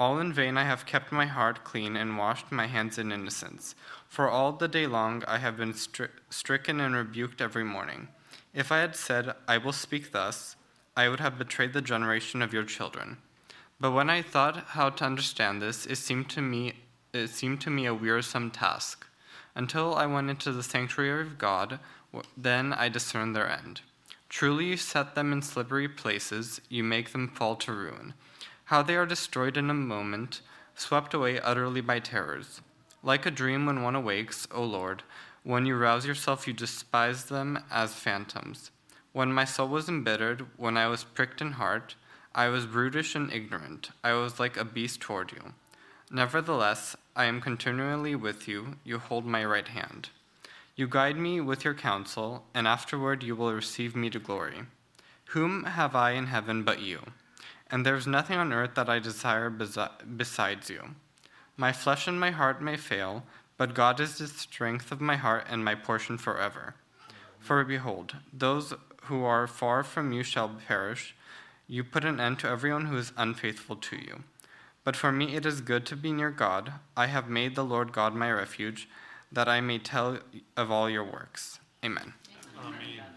all in vain I have kept my heart clean and washed my hands in innocence. For all the day long I have been stri- stricken and rebuked every morning. If I had said, I will speak thus, I would have betrayed the generation of your children. But when I thought how to understand this, it seemed to me it seemed to me a wearisome task. Until I went into the sanctuary of God, then I discerned their end. Truly you set them in slippery places, you make them fall to ruin. How they are destroyed in a moment, swept away utterly by terrors. Like a dream when one awakes, O Lord, when you rouse yourself, you despise them as phantoms. When my soul was embittered, when I was pricked in heart, I was brutish and ignorant. I was like a beast toward you. Nevertheless, I am continually with you. You hold my right hand. You guide me with your counsel, and afterward you will receive me to glory. Whom have I in heaven but you? And there is nothing on earth that I desire besi- besides you. My flesh and my heart may fail, but God is the strength of my heart and my portion forever. For behold, those who are far from you shall perish. You put an end to everyone who is unfaithful to you. But for me it is good to be near God. I have made the Lord God my refuge, that I may tell of all your works. Amen. Eu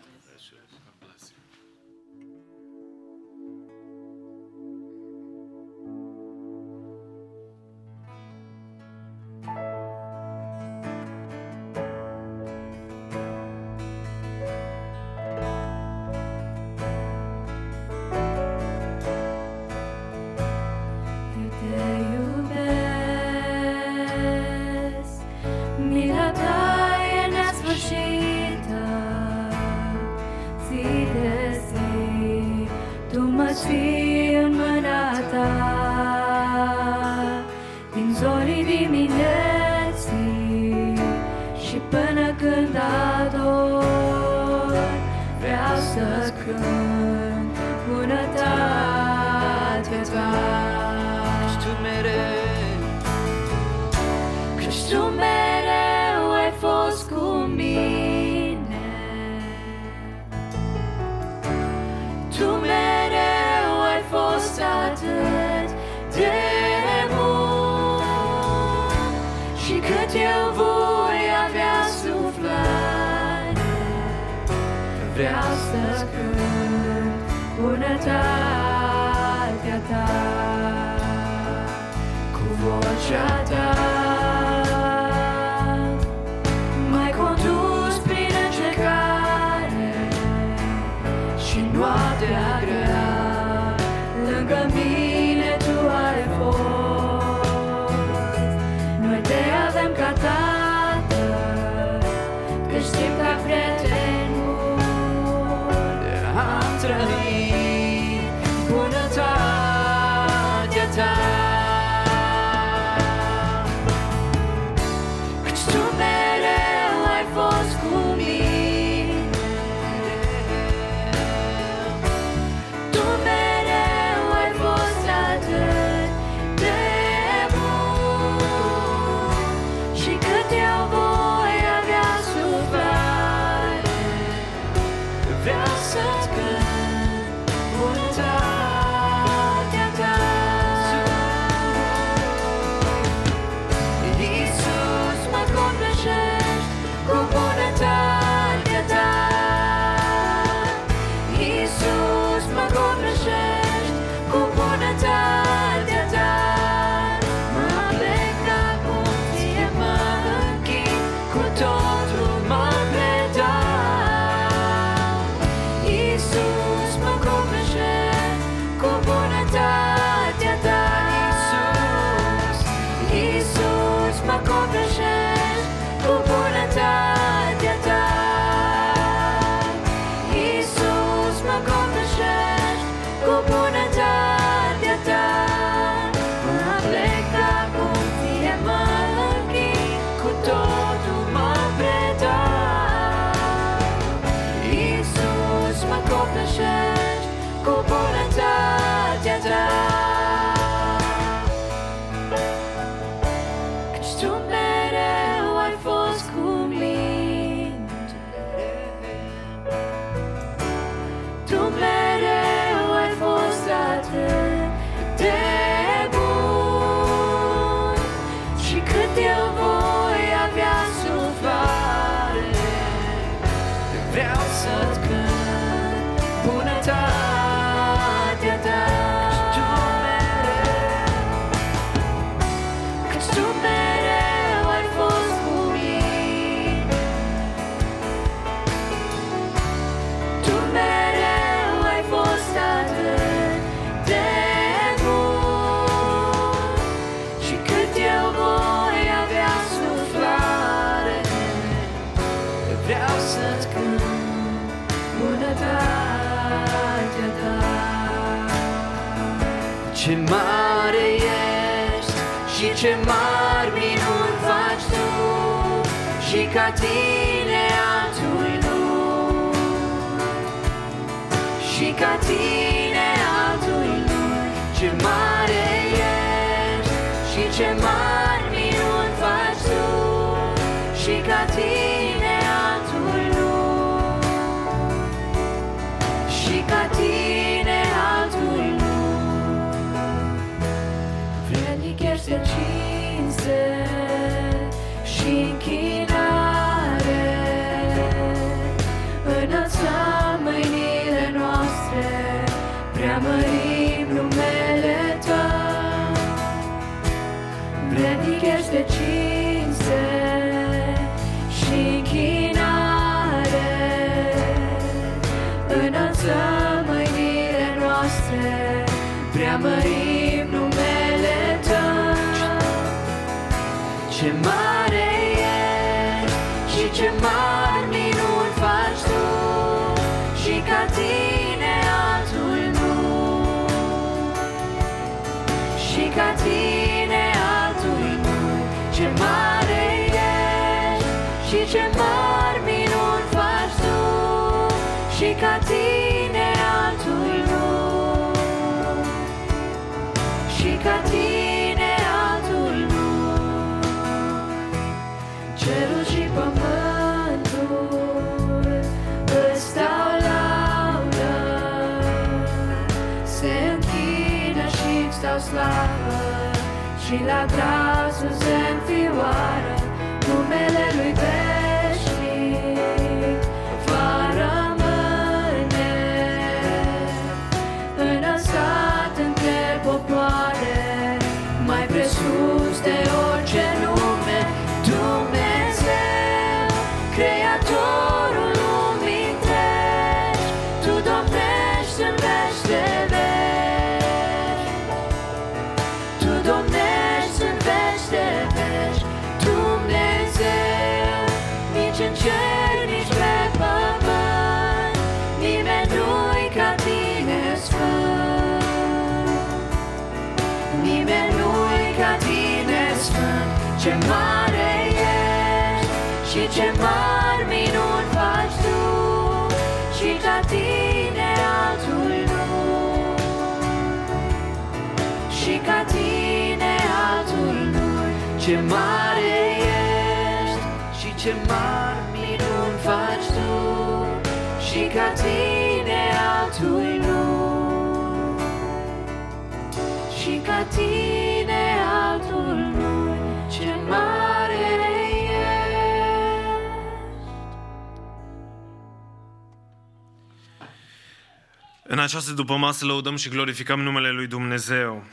În această dupămasă lăudăm și glorificăm numele lui Dumnezeu.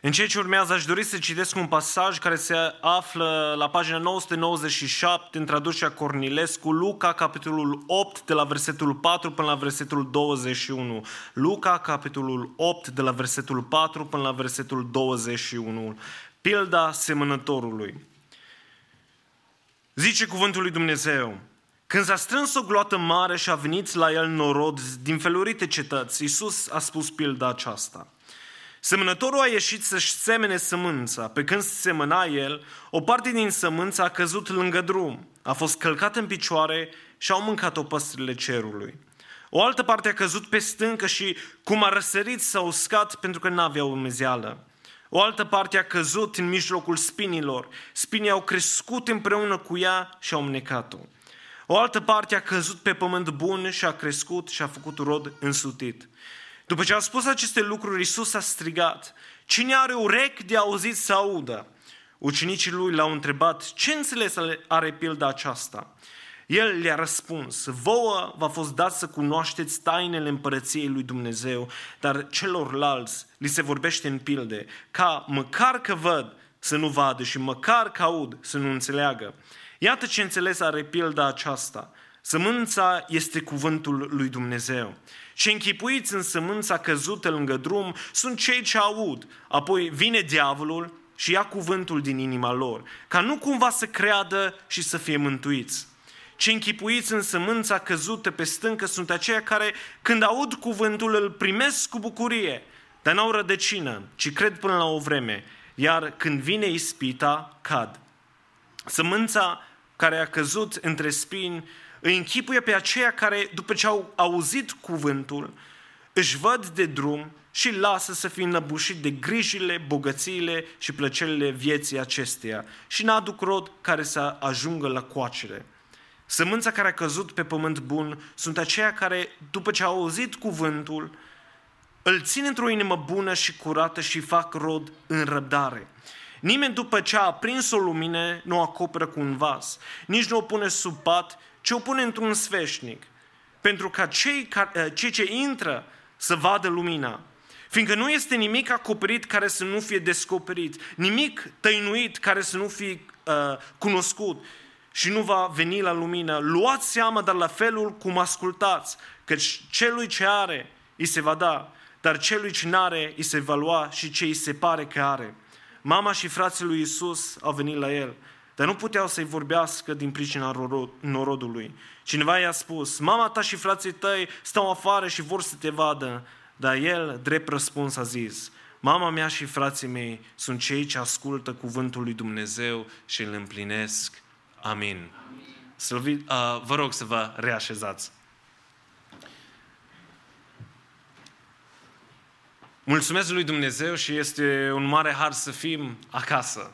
În ceea ce urmează aș dori să citesc un pasaj care se află la pagina 997 în traducerea Cornilescu, Luca, capitolul 8, de la versetul 4 până la versetul 21. Luca, capitolul 8, de la versetul 4 până la versetul 21. Pilda semănătorului. Zice cuvântul lui Dumnezeu, când s-a strâns o gloată mare și a venit la el norod din felurite cetăți, Iisus a spus pilda aceasta. Semănătorul a ieșit să-și semene sămânța. Pe când semăna el, o parte din sămânță a căzut lângă drum. A fost călcat în picioare și au mâncat-o păsările cerului. O altă parte a căzut pe stâncă și, cum a răsărit, s-a uscat pentru că n-aveau umezeală. O altă parte a căzut în mijlocul spinilor. Spinii au crescut împreună cu ea și au mnecat-o. O altă parte a căzut pe pământ bun și a crescut și a făcut rod însutit. După ce a spus aceste lucruri, Isus a strigat, Cine are urechi de auzit să audă? Ucenicii lui l-au întrebat, ce înțeles are pilda aceasta? El le-a răspuns, vouă v-a fost dat să cunoașteți tainele împărăției lui Dumnezeu, dar celorlalți li se vorbește în pilde, ca măcar că văd să nu vadă și măcar că aud să nu înțeleagă. Iată ce înțeles are pilda aceasta. Sămânța este cuvântul lui Dumnezeu. Ce închipuiți în sămânța căzută lângă drum sunt cei ce aud. Apoi vine diavolul și ia cuvântul din inima lor, ca nu cumva să creadă și să fie mântuiți. Ce închipuiți în sămânța căzută pe stâncă sunt aceia care, când aud cuvântul, îl primesc cu bucurie, dar n-au rădăcină, ci cred până la o vreme, iar când vine ispita, cad. Sămânța care a căzut între spini îi închipuie pe aceia care, după ce au auzit cuvântul, își văd de drum și lasă să fie înăbușit de grijile, bogățiile și plăcerile vieții acesteia și n-aduc rod care să ajungă la coacere. Sămânța care a căzut pe pământ bun sunt aceia care, după ce au auzit cuvântul, îl țin într-o inimă bună și curată și fac rod în răbdare. Nimeni după ce a aprins o lumină nu o acoperă cu un vas, nici nu o pune sub pat, ci o pune într-un sfeșnic, pentru ca cei, care, cei ce intră să vadă lumina. Fiindcă nu este nimic acoperit care să nu fie descoperit, nimic tăinuit care să nu fie uh, cunoscut și nu va veni la lumină. Luați seama, dar la felul cum ascultați, căci celui ce are îi se va da, dar celui ce n-are îi se va lua și ce îi se pare că are. Mama și frații lui Isus au venit la el, dar nu puteau să-i vorbească din pricina norodului. Cineva i-a spus, mama ta și frații tăi stau afară și vor să te vadă, dar el, drept răspuns, a zis, mama mea și frații mei sunt cei ce ascultă cuvântul lui Dumnezeu și îl împlinesc. Amin. Slăvi, uh, vă rog să vă reașezați. Mulțumesc lui Dumnezeu și este un mare har să fim acasă.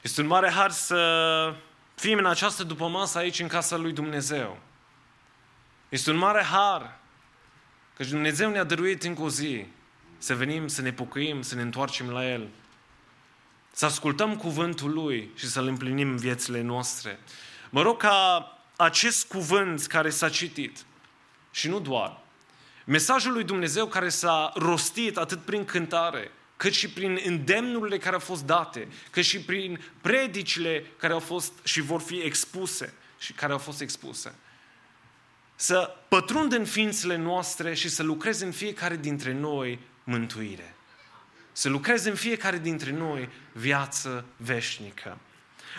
Este un mare har să fim în această dupămasă aici în casa lui Dumnezeu. Este un mare har că Dumnezeu ne-a dăruit încă o zi să venim, să ne pocăim, să ne întoarcem la El. Să ascultăm cuvântul Lui și să-L împlinim în viețile noastre. Mă rog ca acest cuvânt care s-a citit, și nu doar, mesajul lui Dumnezeu care s-a rostit atât prin cântare, cât și prin îndemnurile care au fost date, cât și prin predicile care au fost și vor fi expuse și care au fost expuse. Să pătrundă în ființele noastre și să lucreze în fiecare dintre noi mântuire. Să lucreze în fiecare dintre noi viață veșnică.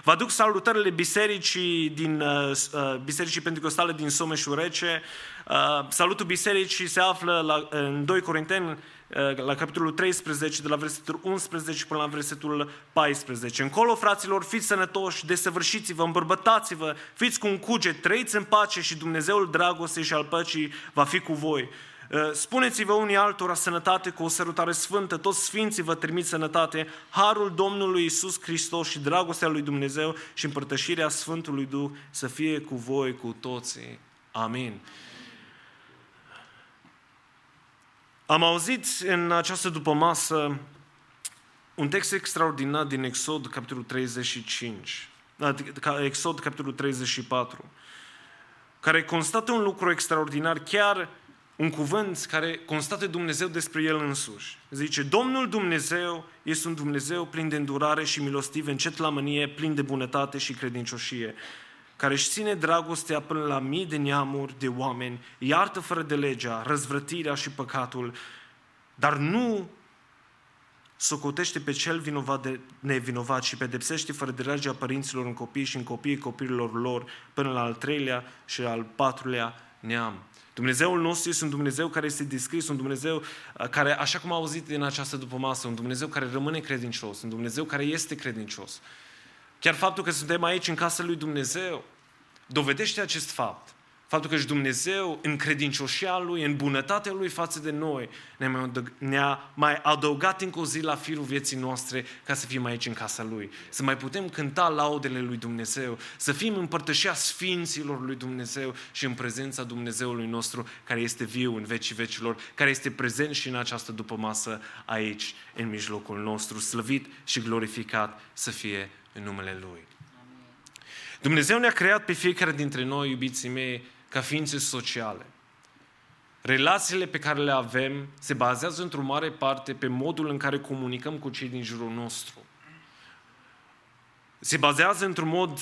Vă aduc salutările bisericii, din, uh, uh, bisericii pentecostale din Someșul Rece. Uh, salutul bisericii se află la, în 2 Corinteni, uh, la capitolul 13, de la versetul 11 până la versetul 14. Încolo, fraților, fiți sănătoși, desăvârșiți-vă, îmbărbătați-vă, fiți cu un cuget, trăiți în pace și Dumnezeul dragostei și al păcii va fi cu voi. Uh, Spuneți-vă unii altora sănătate cu o sărutare sfântă, toți sfinții vă trimit sănătate, harul Domnului Isus Hristos și dragostea lui Dumnezeu și împărtășirea Sfântului Duh să fie cu voi, cu toții. Amin. Am auzit în această dupămasă un text extraordinar din Exod, capitolul 35, adică Exod, capitolul 34, care constată un lucru extraordinar, chiar un cuvânt care constată Dumnezeu despre El însuși. Zice, Domnul Dumnezeu este un Dumnezeu plin de îndurare și milostiv, încet la mânie, plin de bunătate și credincioșie, care își ține dragostea până la mii de neamuri de oameni, iartă fără de legea, răzvrătirea și păcatul, dar nu socotește pe cel vinovat de nevinovat și pedepsește fără de legea părinților în copii și în copiii copiilor lor până la al treilea și al patrulea neam. Dumnezeul nostru este un Dumnezeu care este descris, un Dumnezeu uh, care, așa cum am auzit în această dupămasă, un Dumnezeu care rămâne credincios, un Dumnezeu care este credincios. Chiar faptul că suntem aici în casa lui Dumnezeu dovedește acest fapt. Faptul că și Dumnezeu, în credincioșia Lui, în bunătatea Lui față de noi, ne-a mai, adăug- ne-a mai adăugat încă o zi la firul vieții noastre ca să fim aici în casa Lui. Să mai putem cânta laudele Lui Dumnezeu, să fim împărtășia Sfinților Lui Dumnezeu și în prezența Dumnezeului nostru care este viu în vecii vecilor, care este prezent și în această dupămasă aici, în mijlocul nostru, slăvit și glorificat să fie în numele Lui. Dumnezeu ne-a creat pe fiecare dintre noi, iubiții mei, ca ființe sociale. Relațiile pe care le avem se bazează într-o mare parte pe modul în care comunicăm cu cei din jurul nostru. Se bazează într-un mod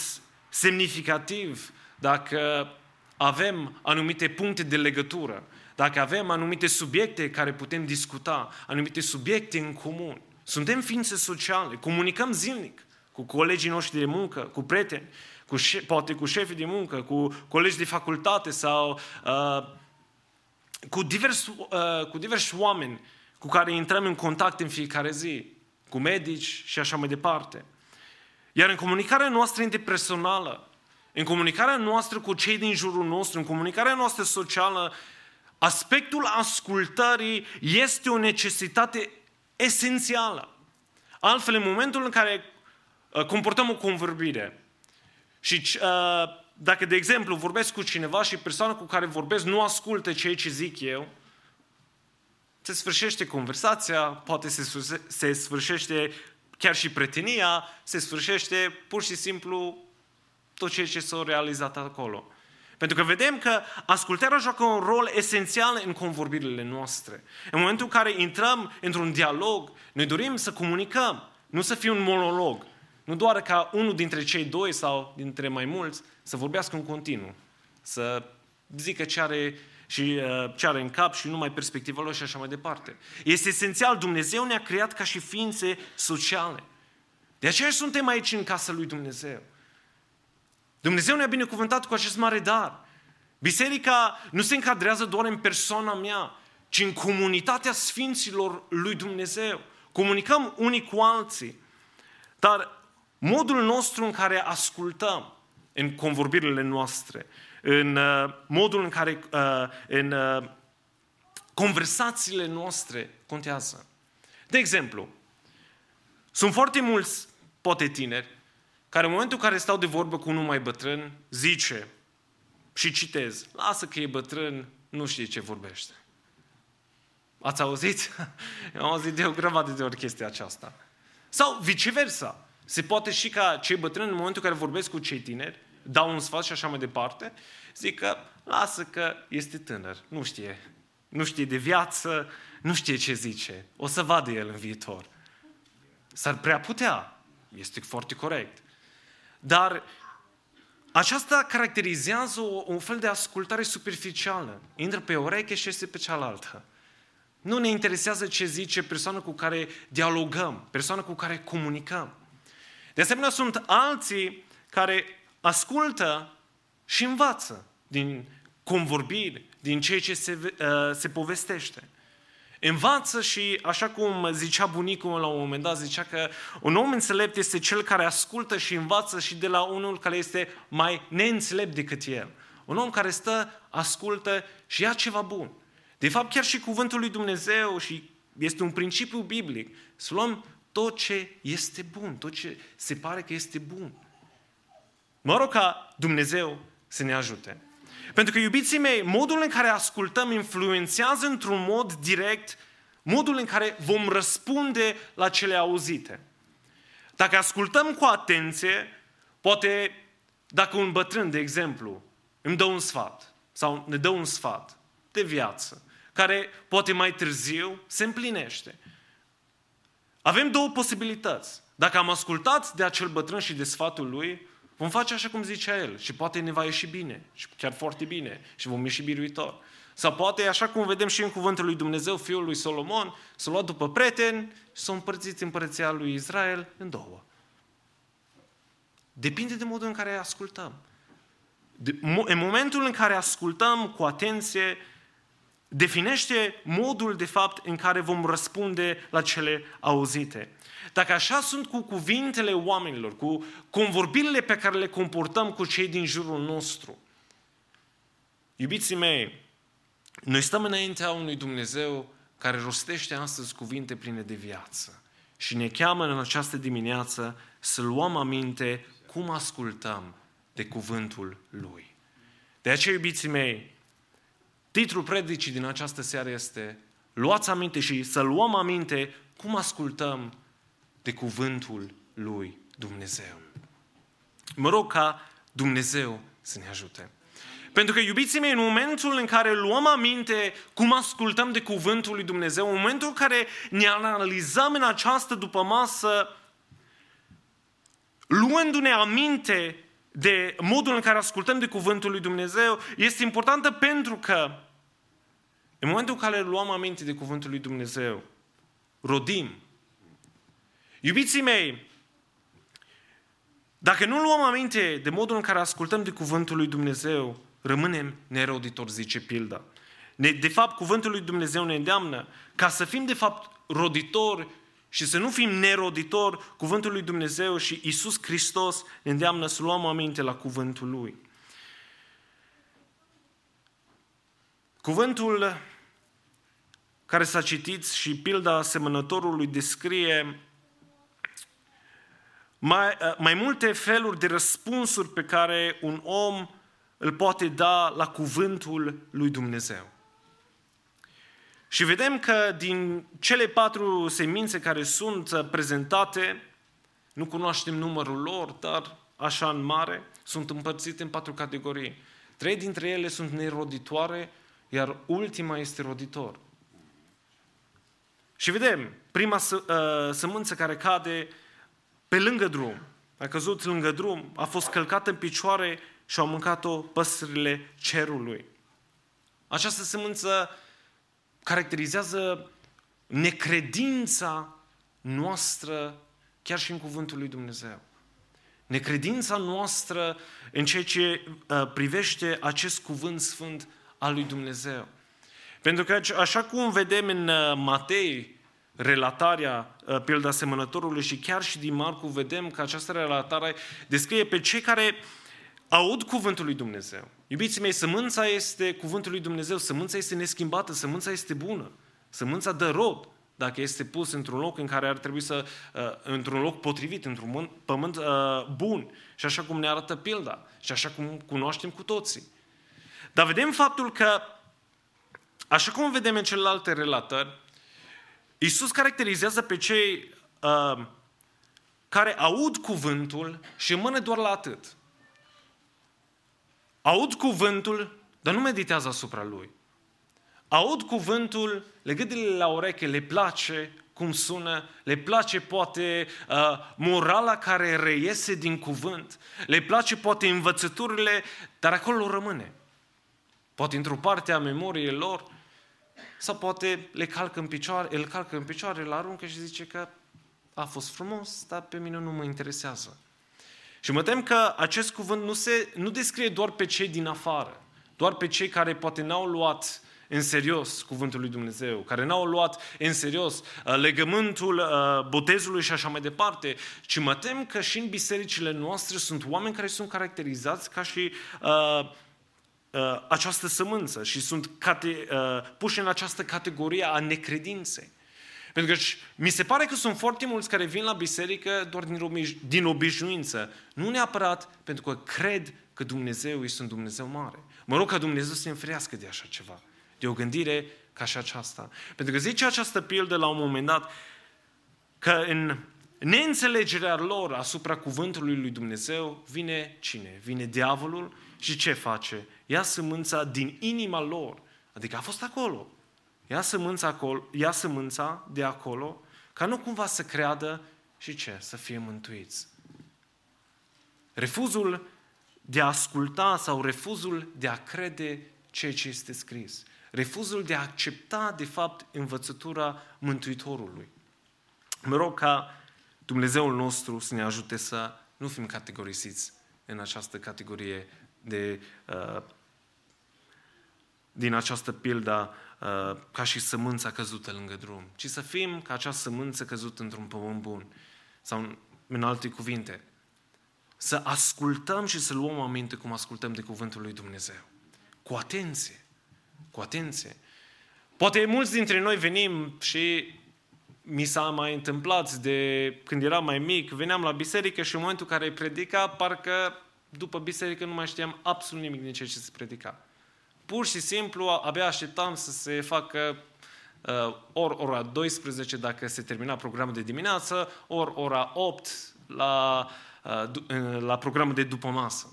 semnificativ dacă avem anumite puncte de legătură, dacă avem anumite subiecte care putem discuta, anumite subiecte în comun. Suntem ființe sociale, comunicăm zilnic cu colegii noștri de muncă, cu prieteni, cu șe- poate cu șefii de muncă, cu colegi de facultate sau uh, cu diversi, uh, cu diversi oameni cu care intrăm în contact în fiecare zi, cu medici și așa mai departe. Iar în comunicarea noastră interpersonală, în comunicarea noastră cu cei din jurul nostru, în comunicarea noastră socială, aspectul ascultării este o necesitate esențială. Altfel, în momentul în care uh, comportăm o convorbire și uh, dacă, de exemplu, vorbesc cu cineva și persoana cu care vorbesc nu ascultă ceea ce zic eu, se sfârșește conversația, poate se, sfârșe- se sfârșește chiar și prietenia, se sfârșește pur și simplu tot ceea ce s-a realizat acolo. Pentru că vedem că ascultarea joacă un rol esențial în convorbirile noastre. În momentul în care intrăm într-un dialog, noi dorim să comunicăm, nu să fie un monolog. Nu doar ca unul dintre cei doi sau dintre mai mulți să vorbească în continuu, să zică ce are și uh, ce are în cap și numai perspectiva lor și așa mai departe. Este esențial, Dumnezeu ne-a creat ca și ființe sociale. De aceea suntem aici în casa lui Dumnezeu. Dumnezeu ne-a binecuvântat cu acest mare dar. Biserica nu se încadrează doar în persoana mea, ci în comunitatea sfinților lui Dumnezeu. Comunicăm unii cu alții. Dar modul nostru în care ascultăm în convorbirile noastre, în uh, modul în care, uh, în uh, conversațiile noastre contează. De exemplu, sunt foarte mulți, poate tineri, care în momentul în care stau de vorbă cu unul mai bătrân, zice și citez, lasă că e bătrân, nu știe ce vorbește. Ați auzit? Eu am auzit de o grămadă de ori chestia aceasta. Sau viceversa. Se poate și ca cei bătrâni, în momentul în care vorbesc cu cei tineri, dau un sfat și așa mai departe, zic că lasă că este tânăr, nu știe. Nu știe de viață, nu știe ce zice. O să vadă el în viitor. S-ar prea putea. Este foarte corect. Dar aceasta caracterizează o, un fel de ascultare superficială. Intră pe o ureche și este pe cealaltă. Nu ne interesează ce zice persoana cu care dialogăm, persoana cu care comunicăm. De asemenea, sunt alții care ascultă și învață din convorbiri, din ceea ce se, uh, se povestește. Învață și, așa cum zicea bunicul meu la un moment dat, zicea că un om înțelept este cel care ascultă și învață și de la unul care este mai neînțelept decât el. Un om care stă, ascultă și ia ceva bun. De fapt, chiar și cuvântul lui Dumnezeu și este un principiu biblic. Să luăm tot ce este bun, tot ce se pare că este bun. Mă rog ca Dumnezeu să ne ajute. Pentru că, iubiții mei, modul în care ascultăm influențează într-un mod direct modul în care vom răspunde la cele auzite. Dacă ascultăm cu atenție, poate dacă un bătrân, de exemplu, îmi dă un sfat sau ne dă un sfat de viață, care poate mai târziu se împlinește. Avem două posibilități. Dacă am ascultat de acel bătrân și de sfatul lui, vom face așa cum zicea el și poate ne va ieși bine și chiar foarte bine și vom ieși biruitor. Sau poate, așa cum vedem și în cuvântul lui Dumnezeu, fiul lui Solomon, s-a luat după prieteni și s-a împărțit împărăția lui Israel în două. Depinde de modul în care ascultăm. De, în momentul în care ascultăm cu atenție, definește modul, de fapt, în care vom răspunde la cele auzite. Dacă așa sunt cu cuvintele oamenilor, cu convorbirile pe care le comportăm cu cei din jurul nostru, iubiții mei, noi stăm înaintea unui Dumnezeu care rostește astăzi cuvinte pline de viață și ne cheamă în această dimineață să luăm aminte cum ascultăm de cuvântul Lui. De aceea, iubiții mei, titlul predicii din această seară este Luați aminte și să luăm aminte cum ascultăm de cuvântul lui Dumnezeu. Mă rog ca Dumnezeu să ne ajute. Pentru că, iubiții mei, în momentul în care luăm aminte cum ascultăm de cuvântul lui Dumnezeu, în momentul în care ne analizăm în această după masă, luându-ne aminte de modul în care ascultăm de cuvântul lui Dumnezeu, este importantă pentru că în momentul în care luăm aminte de cuvântul lui Dumnezeu, rodim. Iubiții mei, dacă nu luăm aminte de modul în care ascultăm de cuvântul lui Dumnezeu, rămânem neroditori, zice pilda. Ne, de fapt, cuvântul lui Dumnezeu ne îndeamnă ca să fim, de fapt, roditori și să nu fim neroditori, cuvântul lui Dumnezeu și Isus Hristos ne îndeamnă să luăm aminte la cuvântul lui. Cuvântul care s-a citit și pilda semănătorului descrie mai, mai multe feluri de răspunsuri pe care un om îl poate da la cuvântul lui Dumnezeu. Și vedem că din cele patru semințe care sunt prezentate, nu cunoaștem numărul lor, dar așa în mare, sunt împărțite în patru categorii. Trei dintre ele sunt neroditoare, iar ultima este roditor. Și vedem, prima sămânță care cade pe lângă drum, a căzut lângă drum, a fost călcată în picioare și au mâncat-o păsările cerului. Această sămânță caracterizează necredința noastră chiar și în cuvântul lui Dumnezeu. Necredința noastră în ceea ce uh, privește acest cuvânt sfânt al lui Dumnezeu. Pentru că așa cum vedem în uh, Matei, relatarea uh, pilda semănătorului și chiar și din Marcu vedem că această relatare descrie pe cei care aud cuvântul lui Dumnezeu. Iubiții mei, sămânța este cuvântul lui Dumnezeu, sămânța este neschimbată, sămânța este bună, sămânța dă rod dacă este pus într-un loc în care ar trebui să, uh, într-un loc potrivit, într-un pământ uh, bun. Și așa cum ne arată pilda și așa cum cunoaștem cu toții. Dar vedem faptul că, așa cum vedem în celelalte relatări, Iisus caracterizează pe cei uh, care aud cuvântul și mână doar la atât. Aud cuvântul, dar nu meditează asupra lui. Aud cuvântul, le gâdile la ureche, le place cum sună, le place poate uh, morala care reiese din cuvânt, le place poate învățăturile, dar acolo rămâne. Poate într-o parte a memoriei lor, sau poate le calcă în picioare, îl calcă în picioare, îl aruncă și zice că a fost frumos, dar pe mine nu mă interesează. Și mă tem că acest cuvânt nu, se, nu descrie doar pe cei din afară, doar pe cei care poate n-au luat în serios cuvântul lui Dumnezeu, care n-au luat în serios uh, legământul uh, botezului și așa mai departe, ci mă tem că și în bisericile noastre sunt oameni care sunt caracterizați ca și uh, uh, această sămânță și sunt cate, uh, puși în această categorie a necredinței. Pentru că mi se pare că sunt foarte mulți care vin la biserică doar din, obiș- din obișnuință. Nu neapărat pentru că cred că Dumnezeu este un Dumnezeu mare. Mă rog ca Dumnezeu să se înfrească de așa ceva. De o gândire ca și aceasta. Pentru că zice această pildă la un moment dat că în neînțelegerea lor asupra cuvântului lui Dumnezeu vine cine? Vine diavolul și ce face? Ia sămânța din inima lor. Adică a fost acolo. Ia sămânța, acolo, ia sămânța de acolo, ca nu cumva să creadă și ce? Să fie mântuiți. Refuzul de a asculta sau refuzul de a crede ceea ce este scris. Refuzul de a accepta, de fapt, învățătura Mântuitorului. Mă rog ca Dumnezeul nostru să ne ajute să nu fim categorisiți în această categorie de, uh, din această pildă uh, ca și sămânța căzută lângă drum, ci să fim ca acea sămânță căzută într-un pământ bun. Sau în alte cuvinte, să ascultăm și să luăm aminte cum ascultăm de cuvântul lui Dumnezeu. Cu atenție. Cu atenție. Poate mulți dintre noi venim și mi s-a mai întâmplat de când eram mai mic, veneam la biserică și în momentul în care predica, parcă după biserică nu mai știam absolut nimic din ceea ce se predica. Pur și simplu abia așteptam să se facă uh, ori ora 12 dacă se termina programul de dimineață, ori ora 8 la, uh, la programul de după masă.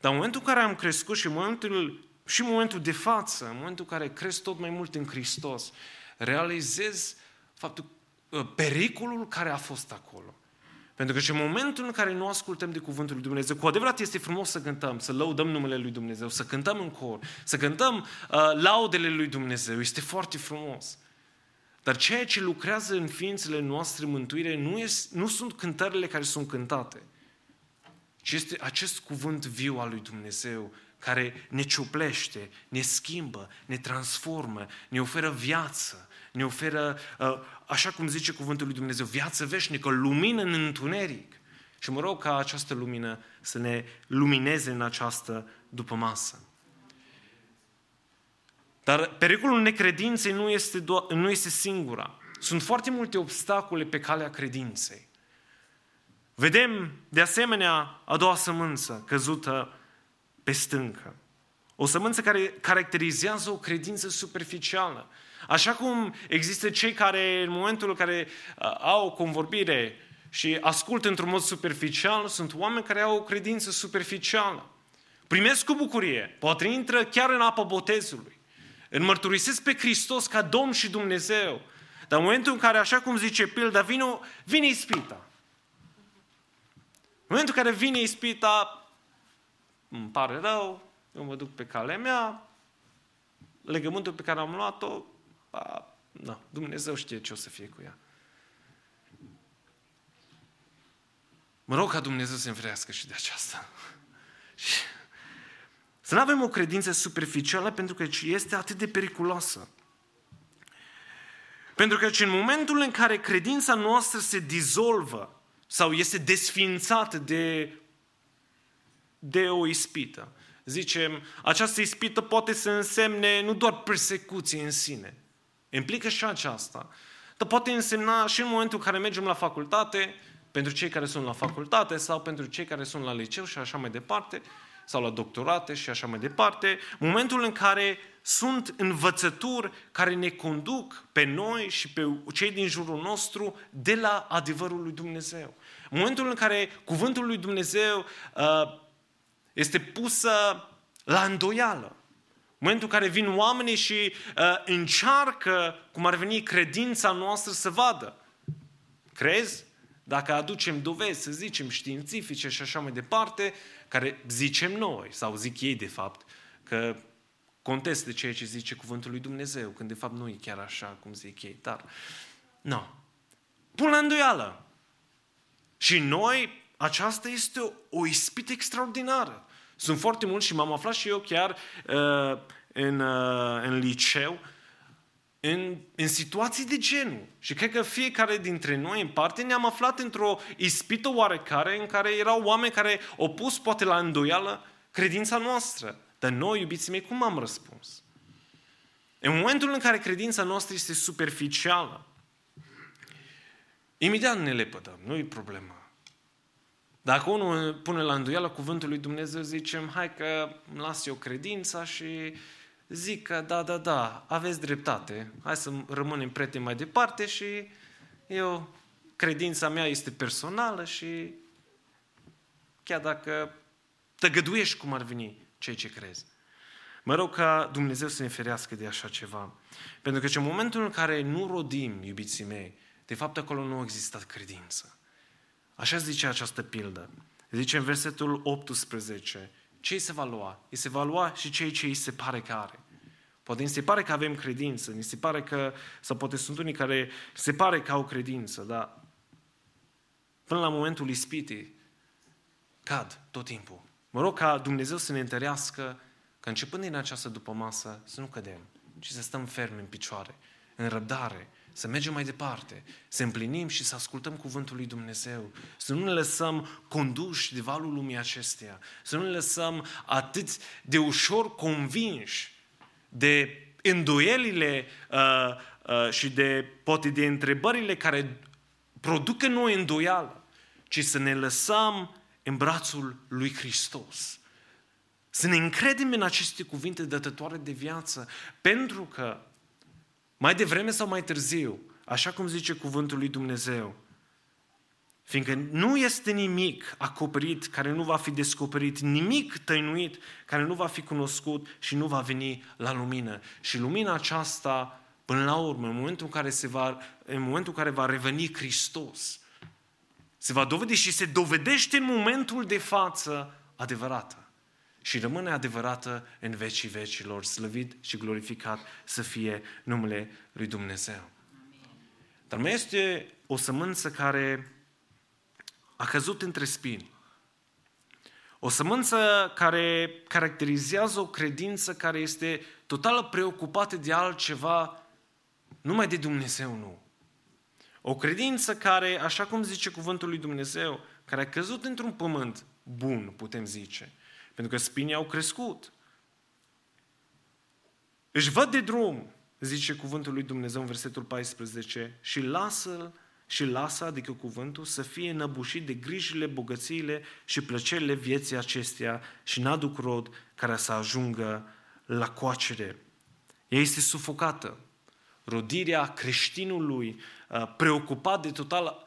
Dar în momentul în care am crescut și în momentul, și în momentul de față, în momentul în care cresc tot mai mult în Hristos, realizez faptul, uh, pericolul care a fost acolo. Pentru că și în momentul în care nu ascultăm de Cuvântul lui Dumnezeu, cu adevărat este frumos să cântăm, să lăudăm numele lui Dumnezeu, să cântăm în cor, să cântăm uh, laudele lui Dumnezeu. Este foarte frumos. Dar ceea ce lucrează în ființele noastre mântuire nu, este, nu sunt cântările care sunt cântate, ci este acest cuvânt viu al lui Dumnezeu care ne ciuplește, ne schimbă, ne transformă, ne oferă viață, ne oferă, uh, așa cum zice cuvântul lui Dumnezeu, viață veșnică, lumină în întuneric. Și mă rog ca această lumină să ne lumineze în această după masă. Dar pericolul necredinței nu este, do- nu este singura. Sunt foarte multe obstacole pe calea credinței. Vedem, de asemenea, a doua sămânță căzută pe stâncă. O sămânță care caracterizează o credință superficială. Așa cum există cei care, în momentul în care uh, au o convorbire și ascultă într-un mod superficial, sunt oameni care au o credință superficială. Primesc cu bucurie, poate intră chiar în apa botezului. Îl mărturisesc pe Hristos ca Domn și Dumnezeu. Dar în momentul în care, așa cum zice pilda, vine, vine ispita. În momentul în care vine ispita, îmi pare rău, eu mă duc pe calea mea, legământul pe care am luat-o, a, na, Dumnezeu știe ce o să fie cu ea. Mă rog ca Dumnezeu să înfrească și de aceasta. Și să nu avem o credință superficială pentru că este atât de periculoasă. Pentru că în momentul în care credința noastră se dizolvă sau este desfințată de, de o ispită, zicem, această ispită poate să însemne nu doar persecuție în sine, implică și aceasta, dar poate însemna și în momentul în care mergem la facultate, pentru cei care sunt la facultate sau pentru cei care sunt la liceu și așa mai departe, sau la doctorate și așa mai departe, momentul în care sunt învățături care ne conduc pe noi și pe cei din jurul nostru de la adevărul lui Dumnezeu. Momentul în care cuvântul lui Dumnezeu uh, este pusă la îndoială. Momentul în care vin oamenii și uh, încearcă, cum ar veni, credința noastră să vadă. Crezi? Dacă aducem dovezi, să zicem, științifice și așa mai departe, care zicem noi, sau zic ei de fapt, că contestă ceea ce zice cuvântul lui Dumnezeu, când de fapt nu e chiar așa cum zic ei, dar nu. Pun la îndoială. Și noi, aceasta este o, o ispită extraordinară. Sunt foarte mulți și m-am aflat și eu chiar uh, în, uh, în liceu, în, în situații de genul. Și cred că fiecare dintre noi, în parte, ne-am aflat într-o ispită oarecare în care erau oameni care au pus poate la îndoială credința noastră. Dar noi, iubiții mei, cum am răspuns? În momentul în care credința noastră este superficială, imediat ne lepădăm, nu e problemă. Dacă unul pune la îndoială cuvântul lui Dumnezeu, zicem, hai că îmi las eu credința și zic că da, da, da, aveți dreptate, hai să rămânem prieteni mai departe și eu, credința mea este personală și chiar dacă tăgăduiești cum ar veni ceea ce crezi. Mă rog ca Dumnezeu să ne ferească de așa ceva. Pentru că în momentul în care nu rodim, iubiții mei, de fapt acolo nu a existat credință. Așa zice această pildă. Zice în versetul 18, ce se va lua? Îi se va lua și cei ce îi se pare că are. Poate îi se pare că avem credință, ni se pare că, sau poate sunt unii care se pare că au credință, dar până la momentul ispitii, cad tot timpul. Mă rog ca Dumnezeu să ne întărească că începând din această după masă să nu cădem, ci să stăm fermi în picioare, în răbdare, să mergem mai departe, să împlinim și să ascultăm cuvântul lui Dumnezeu, să nu ne lăsăm conduși de valul lumii acesteia, să nu ne lăsăm atât de ușor convinși de îndoielile uh, uh, și de poate de întrebările care produc în noi îndoială, ci să ne lăsăm în brațul lui Hristos. Să ne încredem în aceste cuvinte dătătoare de viață, pentru că mai devreme sau mai târziu, așa cum zice cuvântul lui Dumnezeu, fiindcă nu este nimic acoperit care nu va fi descoperit, nimic tăinuit care nu va fi cunoscut și nu va veni la lumină. Și lumina aceasta, până la urmă, în momentul în care, se va, în momentul în care va reveni Hristos, se va dovedi și se dovedește în momentul de față adevărată. Și rămâne adevărată în vecii vecilor, slăvit și glorificat să fie numele lui Dumnezeu. Dar mai este o sămânță care a căzut între spini. O sămânță care caracterizează o credință care este totală preocupată de altceva, numai de Dumnezeu nu. O credință care, așa cum zice cuvântul lui Dumnezeu, care a căzut într-un pământ bun, putem zice. Pentru că spinii au crescut. Își văd de drum, zice cuvântul lui Dumnezeu în versetul 14, și lasă și lasă, adică cuvântul, să fie înăbușit de grijile, bogățiile și plăcerile vieții acesteia și n-aduc rod care să ajungă la coacere. Ea este sufocată. Rodirea creștinului, uh, preocupat de total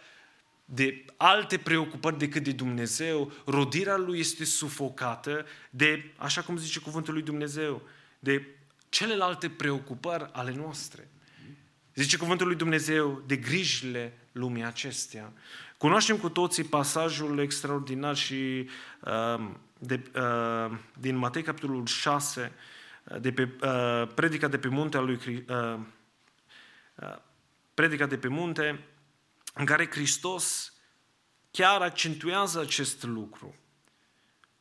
de alte preocupări decât de Dumnezeu, rodirea lui este sufocată de, așa cum zice cuvântul lui Dumnezeu, de celelalte preocupări ale noastre. Zice cuvântul lui Dumnezeu de grijile lumii acestea. Cunoaștem cu toții pasajul extraordinar și uh, de, uh, din Matei capitolul 6, uh, de pe, uh, predica de pe munte a lui Hri- uh, uh, predica de pe munte, în care Hristos chiar accentuează acest lucru.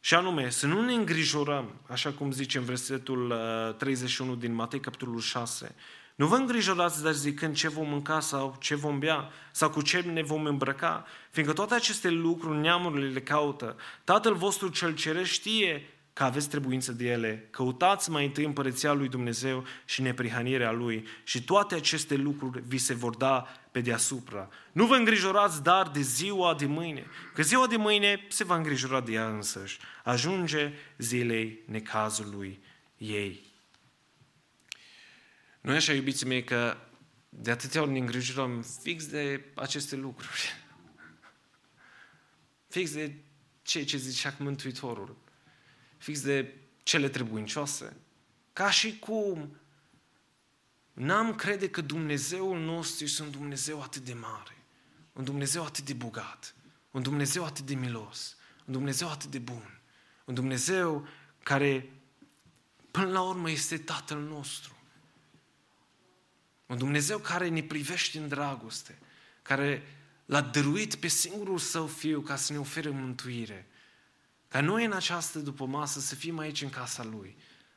Și anume, să nu ne îngrijorăm, așa cum zice în versetul uh, 31 din Matei, capitolul 6. Nu vă îngrijorați, dar zicând ce vom mânca sau ce vom bea sau cu ce ne vom îmbrăca, fiindcă toate aceste lucruri neamurile le caută. Tatăl vostru cel ceresc știe că aveți trebuință de ele. Căutați mai întâi împărăția lui Dumnezeu și neprihanirea lui și toate aceste lucruri vi se vor da pe deasupra. Nu vă îngrijorați dar de ziua de mâine, că ziua de mâine se va îngrijora de ea însăși. Ajunge zilei necazului ei. Nu e așa, iubiții mei, că de atâtea ori ne îngrijorăm fix de aceste lucruri. Fix de ceea ce zicea Mântuitorul. Fix de cele trebuincioase. Ca și cum n-am crede că Dumnezeul nostru este un Dumnezeu atât de mare, un Dumnezeu atât de bogat, un Dumnezeu atât de milos, un Dumnezeu atât de bun, un Dumnezeu care până la urmă este Tatăl nostru. Un Dumnezeu care ne privește în dragoste, care l-a dăruit pe singurul său fiu ca să ne ofere mântuire. Ca noi în această după masă să fim aici în casa Lui,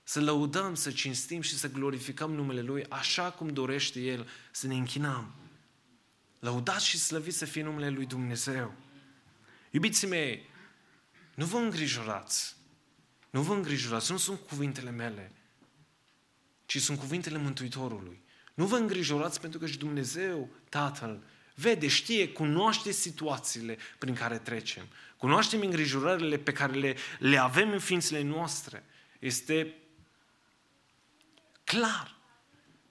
să lăudăm, să cinstim și să glorificăm numele Lui așa cum dorește El să ne închinăm. Lăudați și slăviți să fie numele Lui Dumnezeu. Iubiții mei, nu vă îngrijorați. Nu vă îngrijorați, nu sunt cuvintele mele, ci sunt cuvintele Mântuitorului. Nu vă îngrijorați pentru că și Dumnezeu, Tatăl, vede, știe, cunoaște situațiile prin care trecem. Cunoaștem îngrijorările pe care le, le avem în ființele noastre. Este clar.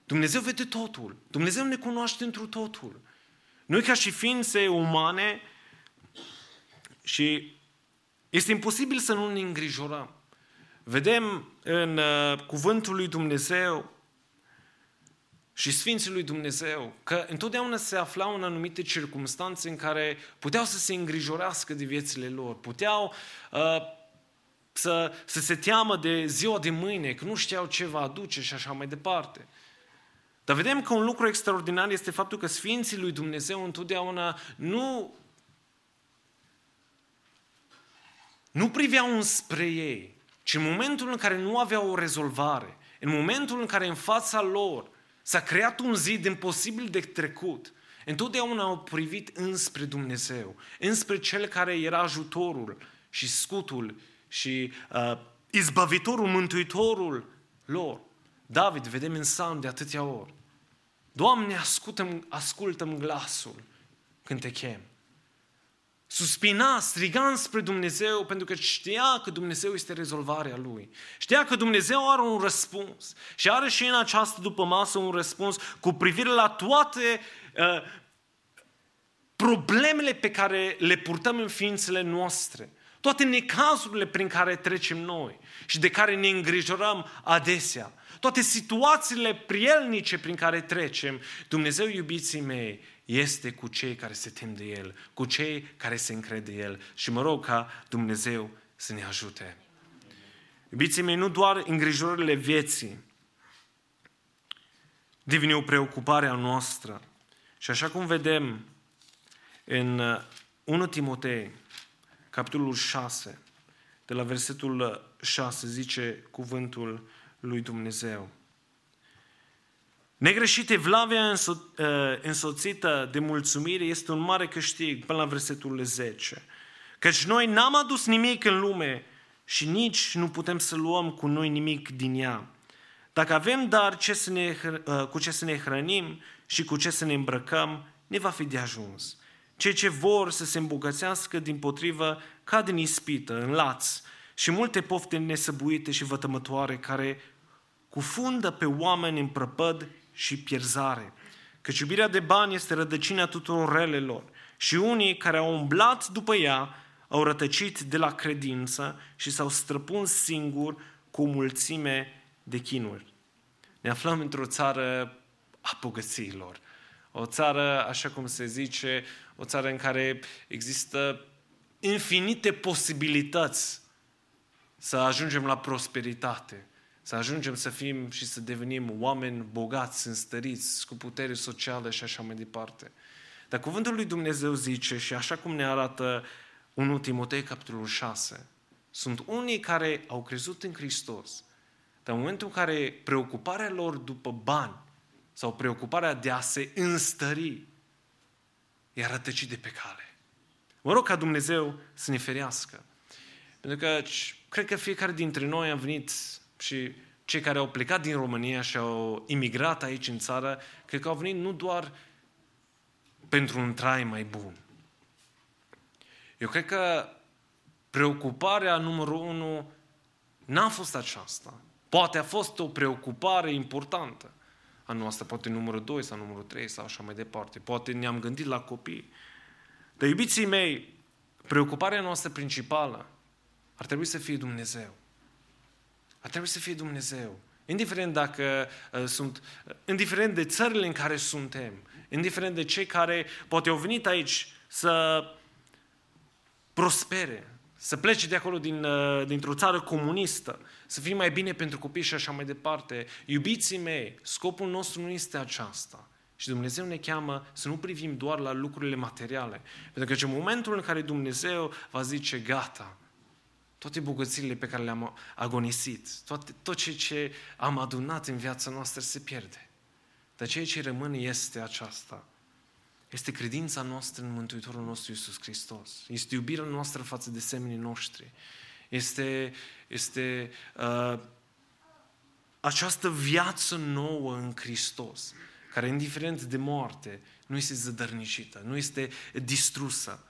Dumnezeu vede totul. Dumnezeu ne cunoaște întru totul. Noi ca și ființe umane și este imposibil să nu ne îngrijorăm. Vedem în uh, cuvântul lui Dumnezeu și Sfinții lui Dumnezeu că întotdeauna se aflau în anumite circunstanțe în care puteau să se îngrijorească de viețile lor, puteau uh, să, să se teamă de ziua de mâine, că nu știau ce va aduce și așa mai departe. Dar vedem că un lucru extraordinar este faptul că Sfinții lui Dumnezeu întotdeauna nu, nu priveau înspre ei, ci în momentul în care nu aveau o rezolvare, în momentul în care în fața lor s-a creat un zid imposibil de trecut, întotdeauna au privit înspre Dumnezeu, înspre Cel care era ajutorul și scutul și uh, izbăvitorul, mântuitorul lor. David, vedem în psalm de atâtea ori. Doamne, ascultă-mi, ascultă-mi glasul când te chem. Suspina, striga spre Dumnezeu pentru că știa că Dumnezeu este rezolvarea lui. Știa că Dumnezeu are un răspuns și are și în această după masă un răspuns cu privire la toate uh, problemele pe care le purtăm în ființele noastre. Toate necazurile prin care trecem noi și de care ne îngrijorăm adesea. Toate situațiile prielnice prin care trecem. Dumnezeu, iubiții mei, este cu cei care se tem de El, cu cei care se încrede de El. Și mă rog ca Dumnezeu să ne ajute. Iubiții mei, nu doar îngrijorările vieții devine o preocupare a noastră. Și așa cum vedem în 1 Timotei, capitolul 6, de la versetul 6, zice cuvântul lui Dumnezeu. Negreșit evlavia înso- uh, însoțită de mulțumire este un mare câștig, până la versetul 10. Căci noi n-am adus nimic în lume și nici nu putem să luăm cu noi nimic din ea. Dacă avem dar ce să ne, hr- uh, cu ce să ne hrănim și cu ce să ne îmbrăcăm, ne va fi de ajuns. Cei ce vor să se îmbogățească din potrivă cad în ispită, în laț și multe pofte nesăbuite și vătămătoare care cufundă pe oameni în prăpăd și pierzare. Căci iubirea de bani este rădăcina tuturor relelor și unii care au umblat după ea au rătăcit de la credință și s-au străpuns singur cu o mulțime de chinuri. Ne aflăm într-o țară a bogățiilor. O țară, așa cum se zice, o țară în care există infinite posibilități să ajungem la prosperitate, să ajungem să fim și să devenim oameni bogați, înstăriți, cu putere socială și așa mai departe. Dar cuvântul lui Dumnezeu zice, și așa cum ne arată 1 Timotei, capitolul 6, sunt unii care au crezut în Hristos, dar în momentul în care preocuparea lor după bani sau preocuparea de a se înstări i-a rătăcit de pe cale. Mă rog ca Dumnezeu să ne ferească. Pentru că cred că fiecare dintre noi a venit și cei care au plecat din România și au imigrat aici în țară, cred că au venit nu doar pentru un trai mai bun. Eu cred că preocuparea numărul unu n-a fost aceasta. Poate a fost o preocupare importantă a noastră, poate numărul 2 sau numărul 3 sau așa mai departe. Poate ne-am gândit la copii. Dar iubiții mei, preocuparea noastră principală ar trebui să fie Dumnezeu. Ar trebui să fie Dumnezeu. Indiferent dacă uh, sunt, uh, indiferent de țările în care suntem, indiferent de cei care poate au venit aici să prospere, să plece de acolo din, uh, dintr-o țară comunistă, să fie mai bine pentru copii și așa mai departe. Iubiții mei, scopul nostru nu este aceasta. Și Dumnezeu ne cheamă să nu privim doar la lucrurile materiale. Pentru că în momentul în care Dumnezeu va zice, gata, toate bogățiile pe care le-am agonisit, toate, tot ce, ce am adunat în viața noastră se pierde. Dar ceea ce rămâne este aceasta. Este credința noastră în Mântuitorul nostru Iisus Hristos. Este iubirea noastră față de semenii noștri. Este, este uh, această viață nouă în Hristos, care, indiferent de moarte, nu este zădărnicită, nu este distrusă,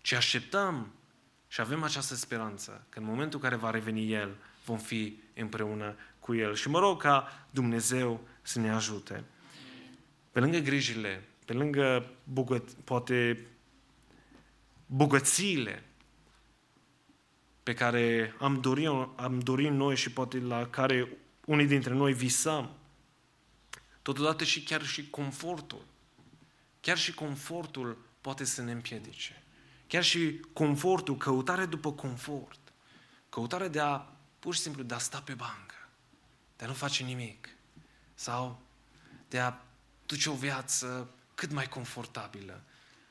ci așteptăm și avem această speranță că în momentul în care va reveni El, vom fi împreună cu El. Și mă rog ca Dumnezeu să ne ajute. Pe lângă grijile, pe lângă bogăt, poate bogățiile pe care am dorit, am dorit noi și poate la care unii dintre noi visăm, totodată și chiar și confortul. Chiar și confortul poate să ne împiedice. Chiar și confortul, căutarea după confort. Căutarea de a, pur și simplu, de a sta pe bancă. De a nu face nimic. Sau de a duce o viață cât mai confortabilă.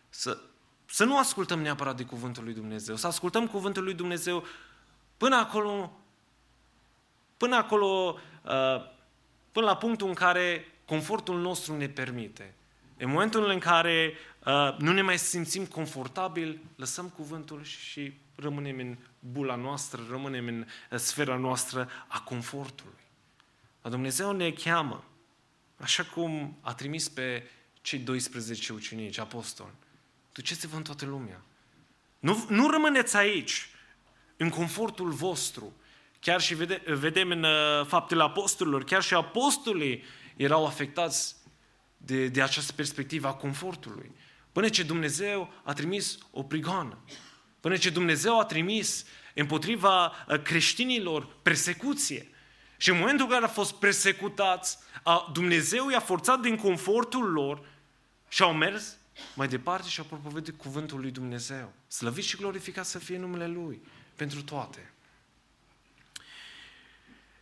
Să, să nu ascultăm neapărat de Cuvântul lui Dumnezeu. Să ascultăm Cuvântul lui Dumnezeu până acolo, până acolo, uh, până la punctul în care confortul nostru ne permite. În momentul în care uh, nu ne mai simțim confortabil, lăsăm cuvântul și rămânem în bula noastră, rămânem în uh, sfera noastră a confortului. Dar Dumnezeu ne cheamă, așa cum a trimis pe cei 12 ucenici, apostoli. Duceți-vă în toată lumea. Nu, nu rămâneți aici, în confortul vostru. Chiar și vede, vedem în uh, faptele apostolilor, chiar și apostolii erau afectați de, de această perspectivă a confortului. Până ce Dumnezeu a trimis o prigoană. Până ce Dumnezeu a trimis împotriva uh, creștinilor persecuție. Și în momentul în care au fost persecutați, a, Dumnezeu i-a forțat din confortul lor și au mers mai departe și au propovedit cuvântul lui Dumnezeu. Slăvit și glorificat să fie numele Lui pentru toate.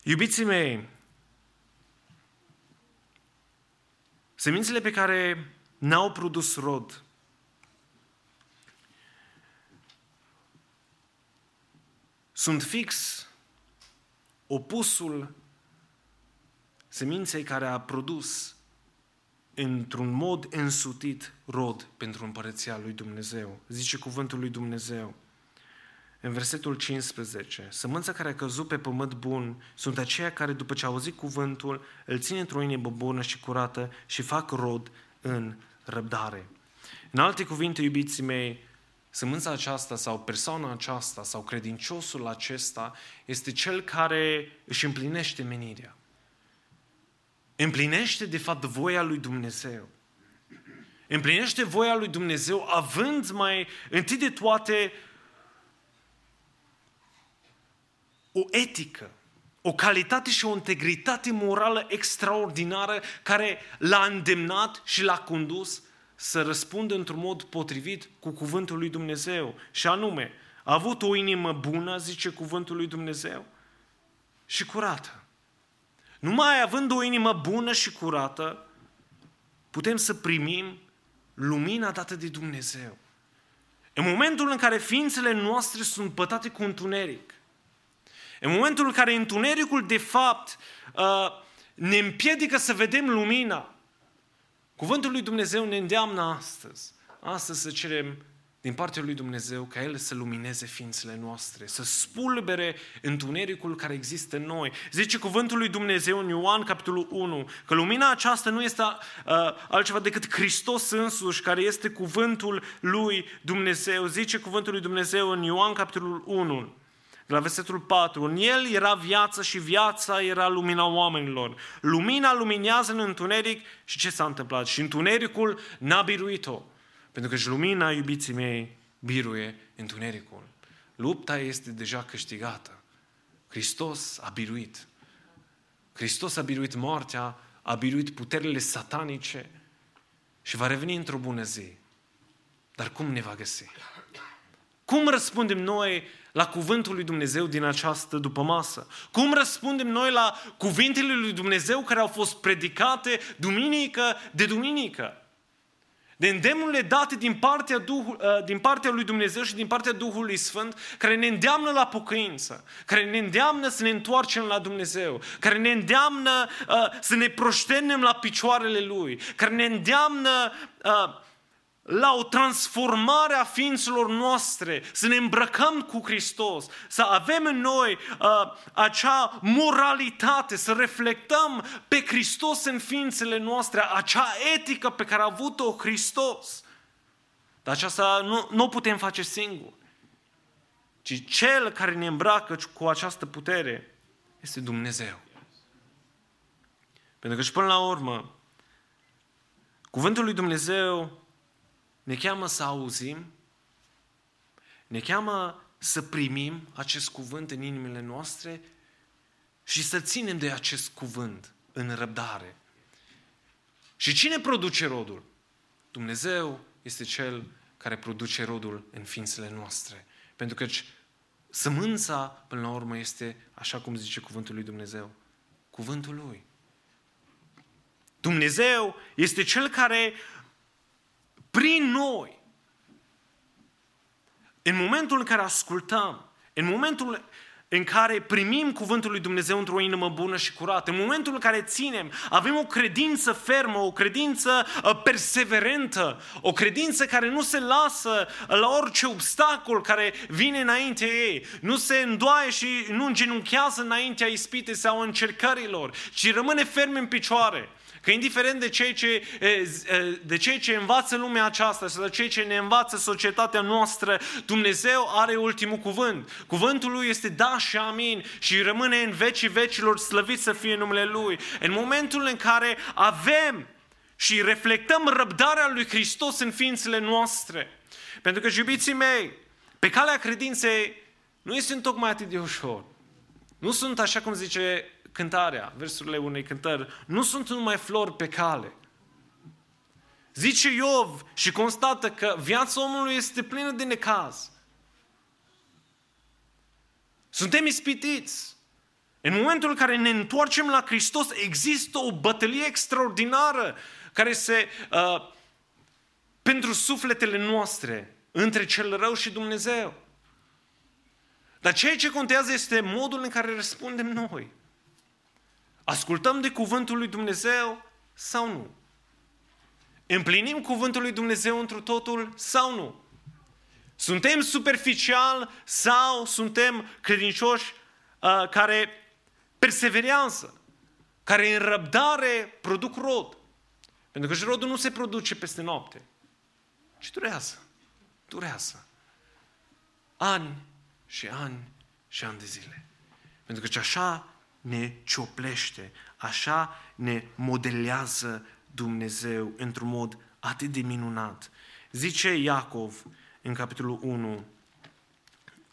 Iubiții mei, semințele pe care n-au produs rod sunt fix opusul seminței care a produs într-un mod însutit rod pentru împărăția lui Dumnezeu. Zice cuvântul lui Dumnezeu. În versetul 15, sămânța care a căzut pe pământ bun sunt aceia care, după ce au auzit cuvântul, îl țin într-o inimă bună și curată și fac rod în răbdare. În alte cuvinte, iubiții mei, sămânța aceasta sau persoana aceasta sau credinciosul acesta este cel care își împlinește menirea. Împlinește, de fapt, voia lui Dumnezeu. Împlinește voia lui Dumnezeu având mai întâi de toate o etică, o calitate și o integritate morală extraordinară care l-a îndemnat și l-a condus să răspundă într-un mod potrivit cu cuvântul lui Dumnezeu. Și anume, a avut o inimă bună, zice cuvântul lui Dumnezeu, și curată. Numai având o inimă bună și curată, putem să primim lumina dată de Dumnezeu. În momentul în care ființele noastre sunt pătate cu întuneric, în momentul în care întunericul, de fapt, uh, ne împiedică să vedem lumina, cuvântul lui Dumnezeu ne îndeamnă astăzi, astăzi să cerem din partea lui Dumnezeu ca El să lumineze ființele noastre, să spulbere întunericul care există în noi. Zice cuvântul lui Dumnezeu în Ioan, capitolul 1, că lumina aceasta nu este uh, altceva decât Hristos însuși, care este cuvântul lui Dumnezeu. Zice cuvântul lui Dumnezeu în Ioan, capitolul 1, de la versetul 4, în el era viață și viața era lumina oamenilor. Lumina luminează în întuneric și ce s-a întâmplat? Și întunericul n-a biruit-o. Pentru că și lumina, iubiții mei, biruie întunericul. Lupta este deja câștigată. Hristos a biruit. Hristos a biruit moartea, a biruit puterile satanice și va reveni într-o bună zi. Dar cum ne va găsi? Cum răspundem noi la cuvântul lui Dumnezeu din această dupămasă? Cum răspundem noi la cuvintele lui Dumnezeu care au fost predicate duminică de duminică? De îndemnurile date din partea, Duhul, din partea lui Dumnezeu și din partea Duhului Sfânt, care ne îndeamnă la pocăință, care ne îndeamnă să ne întoarcem la Dumnezeu, care ne îndeamnă uh, să ne proștenem la picioarele Lui, care ne îndeamnă uh, la o transformare a ființelor noastre, să ne îmbrăcăm cu Hristos, să avem în noi uh, acea moralitate, să reflectăm pe Hristos în ființele noastre, acea etică pe care a avut-o Hristos. Dar aceasta nu, nu o putem face singuri, ci Cel care ne îmbracă cu această putere este Dumnezeu. Pentru că și până la urmă, cuvântul lui Dumnezeu ne cheamă să auzim, ne cheamă să primim acest cuvânt în inimile noastre și să ținem de acest cuvânt în răbdare. Și cine produce rodul? Dumnezeu este Cel care produce rodul în ființele noastre. Pentru că sămânța, până la urmă, este, așa cum zice cuvântul lui Dumnezeu, cuvântul Lui. Dumnezeu este Cel care prin noi, în momentul în care ascultăm, în momentul în care primim cuvântul lui Dumnezeu într-o inimă bună și curată, în momentul în care ținem, avem o credință fermă, o credință uh, perseverentă, o credință care nu se lasă la orice obstacol care vine înainte ei, nu se îndoaie și nu îngenunchează înaintea ispitei sau încercărilor, ci rămâne ferm în picioare. Că indiferent de ceea ce, de ceea ce învață lumea aceasta sau de ceea ce ne învață societatea noastră, Dumnezeu are ultimul cuvânt. Cuvântul Lui este da și amin și rămâne în vecii vecilor slăvit să fie numele Lui. În momentul în care avem și reflectăm răbdarea Lui Hristos în ființele noastre. Pentru că, iubiții mei, pe calea credinței nu este tocmai atât de ușor. Nu sunt, așa cum zice cântarea, versurile unei cântări, nu sunt numai flori pe cale. Zice Iov și constată că viața omului este plină de necaz. Suntem ispitiți. În momentul în care ne întoarcem la Hristos, există o bătălie extraordinară care se, uh, pentru sufletele noastre, între cel rău și Dumnezeu. Dar ceea ce contează este modul în care răspundem noi. Ascultăm de cuvântul lui Dumnezeu sau nu? Împlinim cuvântul lui Dumnezeu întru totul sau nu? Suntem superficial sau suntem credincioși uh, care perseverează, care în răbdare produc rod? Pentru că și rodul nu se produce peste noapte, ci durează. Durează. Ani și ani și ani de zile. Pentru că așa ne cioplește, așa ne modelează Dumnezeu într-un mod atât de minunat. Zice Iacov în capitolul 1,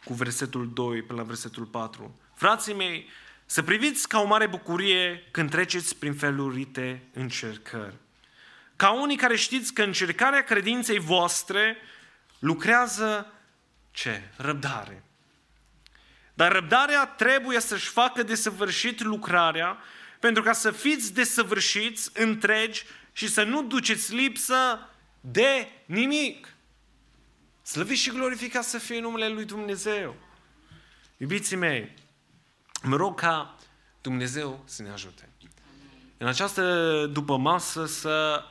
cu versetul 2 până la versetul 4. Frații mei, să priviți ca o mare bucurie când treceți prin felurite încercări. Ca unii care știți că încercarea credinței voastre lucrează ce? Răbdare. Dar răbdarea trebuie să-și facă desăvârșit lucrarea pentru ca să fiți desăvârșiți, întregi și să nu duceți lipsă de nimic. Slăviți și glorificat să fie numele Lui Dumnezeu. Iubiții mei, mă rog ca Dumnezeu să ne ajute. În această după masă să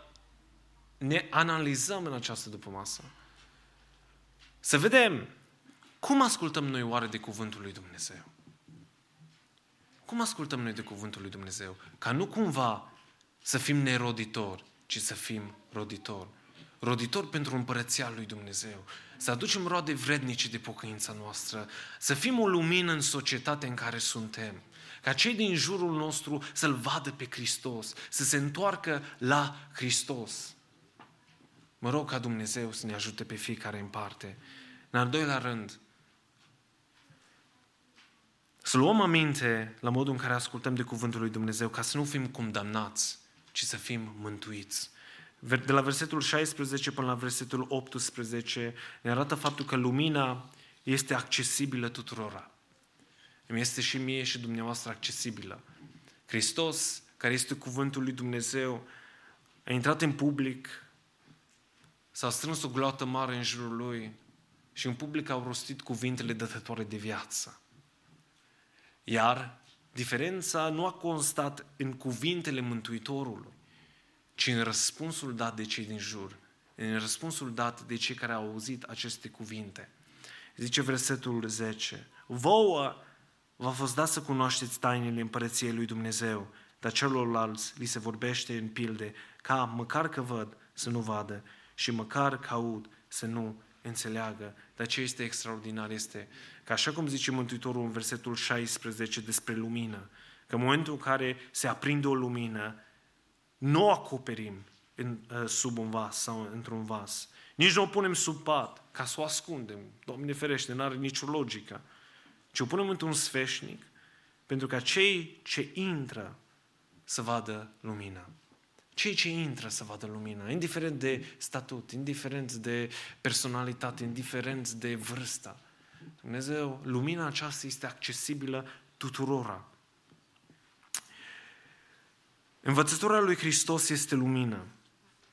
ne analizăm în această după masă. Să vedem cum ascultăm noi oare de cuvântul lui Dumnezeu. Cum ascultăm noi de cuvântul lui Dumnezeu? Ca nu cumva să fim neroditori, ci să fim roditori. Roditori pentru împărăția lui Dumnezeu. Să aducem roade vrednice de pocăința noastră. Să fim o lumină în societatea în care suntem. Ca cei din jurul nostru să-L vadă pe Hristos, să se întoarcă la Hristos. Mă rog ca Dumnezeu să ne ajute pe fiecare în parte. În al doilea rând, să luăm aminte la modul în care ascultăm de Cuvântul lui Dumnezeu, ca să nu fim condamnați, ci să fim mântuiți. De la versetul 16 până la versetul 18 ne arată faptul că lumina este accesibilă tuturora. Îmi este și mie și dumneavoastră accesibilă. Hristos, care este cuvântul lui Dumnezeu, a intrat în public, s-a strâns o gloată mare în jurul lui și în public au rostit cuvintele dătătoare de viață. Iar diferența nu a constat în cuvintele Mântuitorului, ci în răspunsul dat de cei din jur, în răspunsul dat de cei care au auzit aceste cuvinte. Zice versetul 10, Vouă v-a fost dat să cunoașteți tainele împărăției lui Dumnezeu, dar celorlalți li se vorbește în pilde, ca măcar că văd să nu vadă și măcar că aud să nu înțeleagă. Dar ce este extraordinar este că așa cum zice Mântuitorul în versetul 16 despre lumină, că în momentul în care se aprinde o lumină, nu o acoperim în, uh, sub un vas sau într-un vas. Nici nu o punem sub pat, ca să o ascundem. Doamne ferește, nu are nicio logică. Ci o punem într-un sfeșnic, pentru ca cei ce intră să vadă lumina. Cei ce intră să vadă lumina, indiferent de statut, indiferent de personalitate, indiferent de vârstă. Dumnezeu, lumina aceasta este accesibilă tuturora. Învățătura lui Hristos este lumină.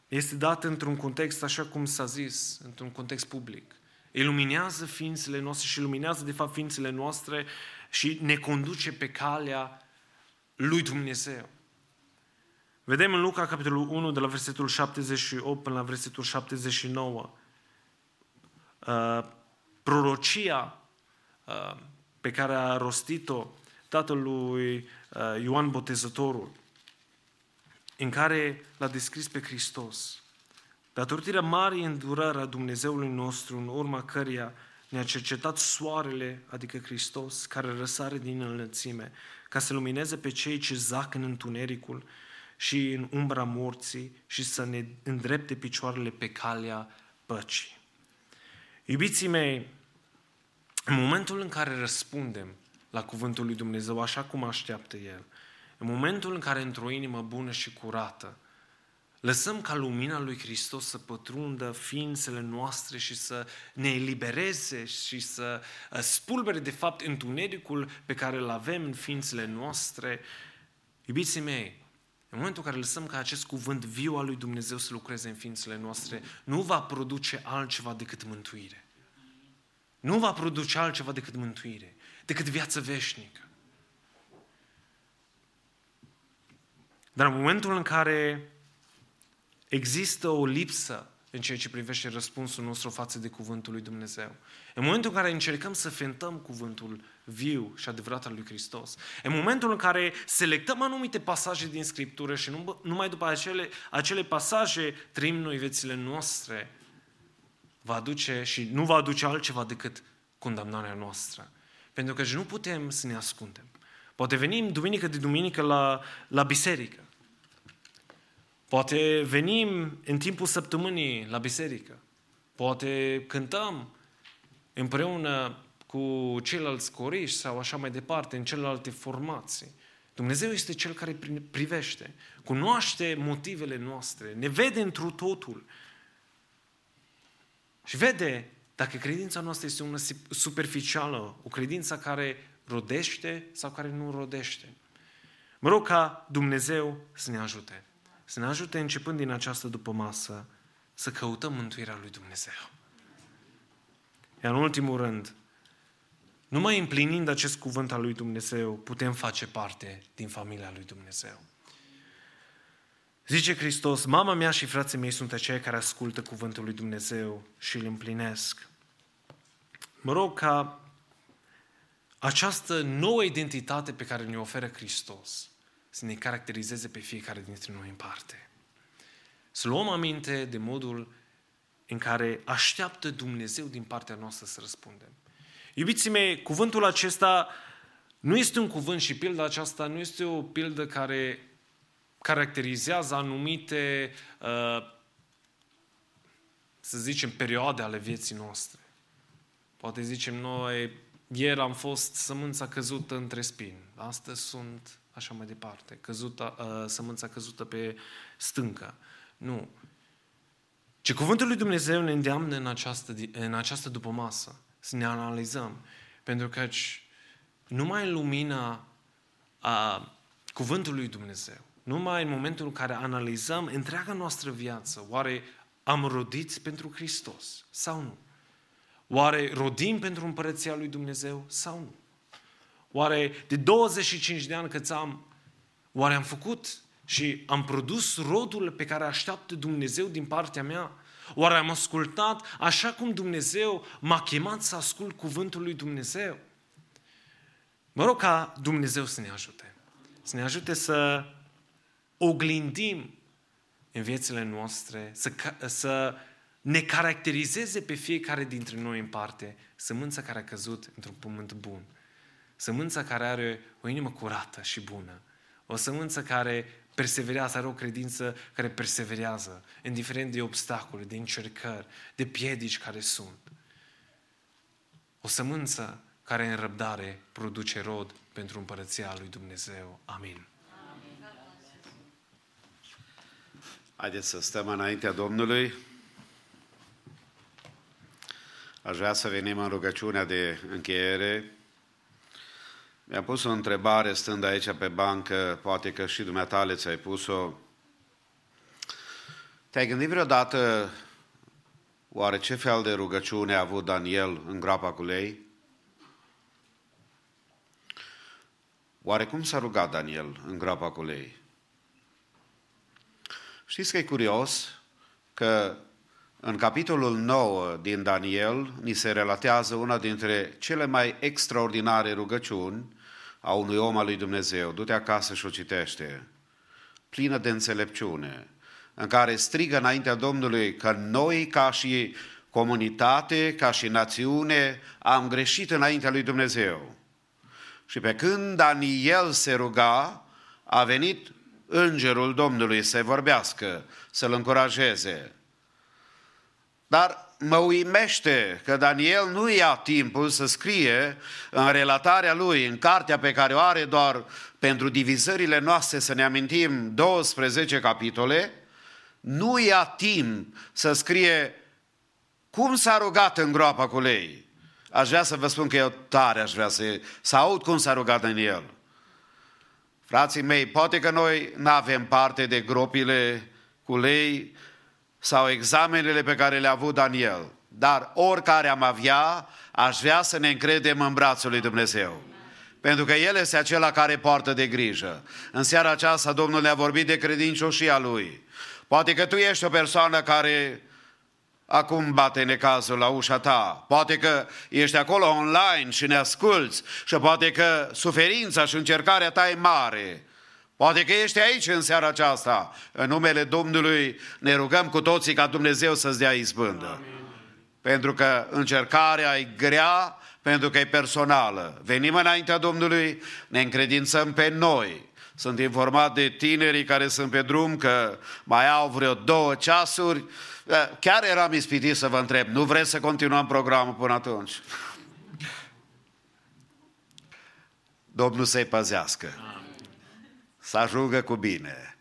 Este dată într-un context, așa cum s-a zis, într-un context public. Iluminează ființele noastre și iluminează, de fapt, ființele noastre și ne conduce pe calea lui Dumnezeu. Vedem în Luca, capitolul 1, de la versetul 78 până la versetul 79, uh, prorocia uh, pe care a rostit-o tatălui uh, Ioan Botezătorul, în care l-a descris pe Hristos. Datorită marii îndurări a Dumnezeului nostru, în urma căreia ne-a cercetat soarele, adică Hristos, care răsare din înălțime, ca să lumineze pe cei ce zac în întunericul și în umbra morții și să ne îndrepte picioarele pe calea păcii. Iubiții mei, în momentul în care răspundem la cuvântul lui Dumnezeu așa cum așteaptă El, în momentul în care într-o inimă bună și curată, lăsăm ca lumina lui Hristos să pătrundă ființele noastre și să ne elibereze și să uh, spulbere de fapt întunericul pe care îl avem în ființele noastre, iubiții mei, în momentul în care lăsăm ca acest cuvânt viu al lui Dumnezeu să lucreze în ființele noastre, nu va produce altceva decât mântuire. nu va produce altceva decât mântuire, decât viață veșnică. Dar în momentul în care există o lipsă în ceea ce privește răspunsul nostru față de cuvântul lui Dumnezeu, în momentul în care încercăm să fentăm cuvântul viu și adevărat al lui Hristos, în momentul în care selectăm anumite pasaje din Scriptură și nu, numai după acele, acele pasaje trăim noi viețile noastre, va aduce și nu va aduce altceva decât condamnarea noastră. Pentru că nu putem să ne ascundem. Poate venim duminică de duminică la, la biserică. Poate venim în timpul săptămânii la biserică. Poate cântăm împreună cu ceilalți coriși sau așa mai departe, în celelalte formații. Dumnezeu este Cel care privește, cunoaște motivele noastre, ne vede întru totul și vede dacă credința noastră este una superficială, o credință care rodește sau care nu rodește. Mă rog ca Dumnezeu să ne ajute. Să ne ajute începând din această după masă să căutăm mântuirea lui Dumnezeu. Iar în ultimul rând, numai împlinind acest cuvânt al lui Dumnezeu, putem face parte din familia lui Dumnezeu. Zice Hristos, mama mea și frații mei sunt aceia care ascultă cuvântul lui Dumnezeu și îl împlinesc. Mă rog ca această nouă identitate pe care ne oferă Hristos să ne caracterizeze pe fiecare dintre noi în parte. Să luăm aminte de modul în care așteaptă Dumnezeu din partea noastră să răspundem. Iubiții mei, cuvântul acesta nu este un cuvânt și pilda aceasta nu este o pildă care caracterizează anumite, uh, să zicem, perioade ale vieții noastre. Poate zicem noi, ieri am fost sămânța căzută între spini, astăzi sunt așa mai departe, căzută, uh, sămânța căzută pe stâncă. Nu. Ce cuvântul lui Dumnezeu ne îndeamnă în această, în această dupămasă, să ne analizăm. Pentru că numai în lumina a cuvântului lui Dumnezeu, numai în momentul în care analizăm întreaga noastră viață, oare am rodit pentru Hristos sau nu? Oare rodim pentru împărăția lui Dumnezeu sau nu? Oare de 25 de ani cât am, oare am făcut și am produs rodul pe care așteaptă Dumnezeu din partea mea? Oare am ascultat așa cum Dumnezeu m-a chemat să ascult cuvântul lui Dumnezeu? Mă rog ca Dumnezeu să ne ajute. Să ne ajute să oglindim în viețile noastre, să, să ne caracterizeze pe fiecare dintre noi în parte sămânța care a căzut într-un pământ bun. Sămânța care are o inimă curată și bună. O sămânță care perseverează, are o credință care perseverează, indiferent de obstacole, de încercări, de piedici care sunt. O sămânță care în răbdare produce rod pentru împărăția lui Dumnezeu. Amin. Haideți să stăm înaintea Domnului. Aș vrea să venim în rugăciunea de încheiere. Mi-am pus o întrebare stând aici pe bancă, poate că și dumneata ți-ai pus-o. Te-ai gândit vreodată oare ce fel de rugăciune a avut Daniel în groapa cu lei? Oare cum s-a rugat Daniel în groapa cu lei? Știți că e curios că în capitolul 9 din Daniel ni se relatează una dintre cele mai extraordinare rugăciuni a unui om al lui Dumnezeu. Du-te acasă și o citește. Plină de înțelepciune, în care strigă înaintea Domnului că noi ca și comunitate, ca și națiune, am greșit înaintea lui Dumnezeu. Și pe când Daniel se ruga, a venit îngerul Domnului să vorbească, să-l încurajeze. Dar mă uimește că Daniel nu ia timpul să scrie în relatarea lui, în cartea pe care o are doar pentru divizările noastre, să ne amintim 12 capitole, nu ia timp să scrie cum s-a rugat în groapa cu lei. Aș vrea să vă spun că eu tare aș vrea să, să aud cum s-a rugat Daniel. Frații mei, poate că noi nu avem parte de gropile cu lei sau examenele pe care le-a avut Daniel. dar oricare am avea, aș vrea să ne încredem în brațul lui Dumnezeu. Pentru că El este acela care poartă de grijă. În seara aceasta Domnul ne-a vorbit de credincioșia Lui. Poate că tu ești o persoană care acum bate necazul la ușa ta. Poate că ești acolo online și ne asculți și poate că suferința și încercarea ta e mare. Poate că ești aici în seara aceasta. În numele Domnului ne rugăm cu toții ca Dumnezeu să-ți dea izbândă. Pentru că încercarea e grea, pentru că e personală. Venim înaintea Domnului, ne încredințăm pe noi. Sunt informat de tinerii care sunt pe drum că mai au vreo două ceasuri. Chiar eram ispitit să vă întreb, nu vreți să continuăm programul până atunci? Domnul să-i păzească. Să ajungă cu bine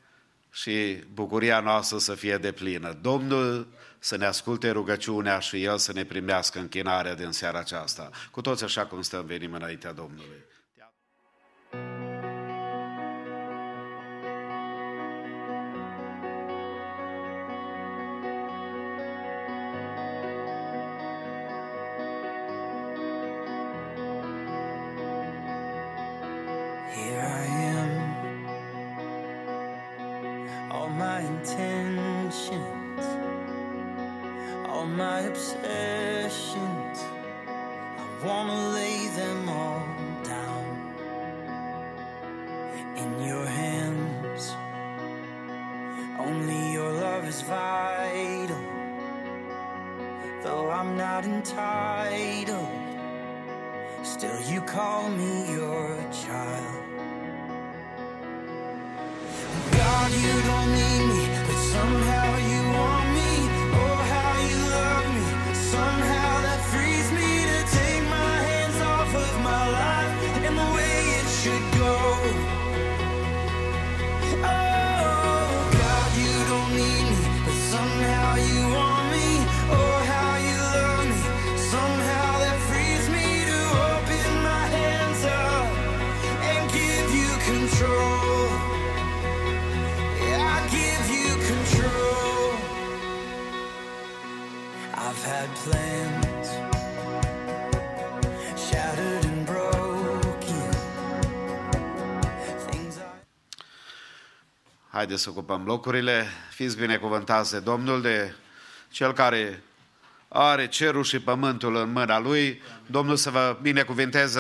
și bucuria noastră să fie de plină. Domnul să ne asculte rugăciunea și El să ne primească închinarea din seara aceasta. Cu toți așa cum stăm, venim înaintea Domnului. Haideți să ocupăm locurile. Fiți binecuvântați de Domnul, de Cel care are cerul și pământul în mâna Lui. Domnul să vă binecuvinteze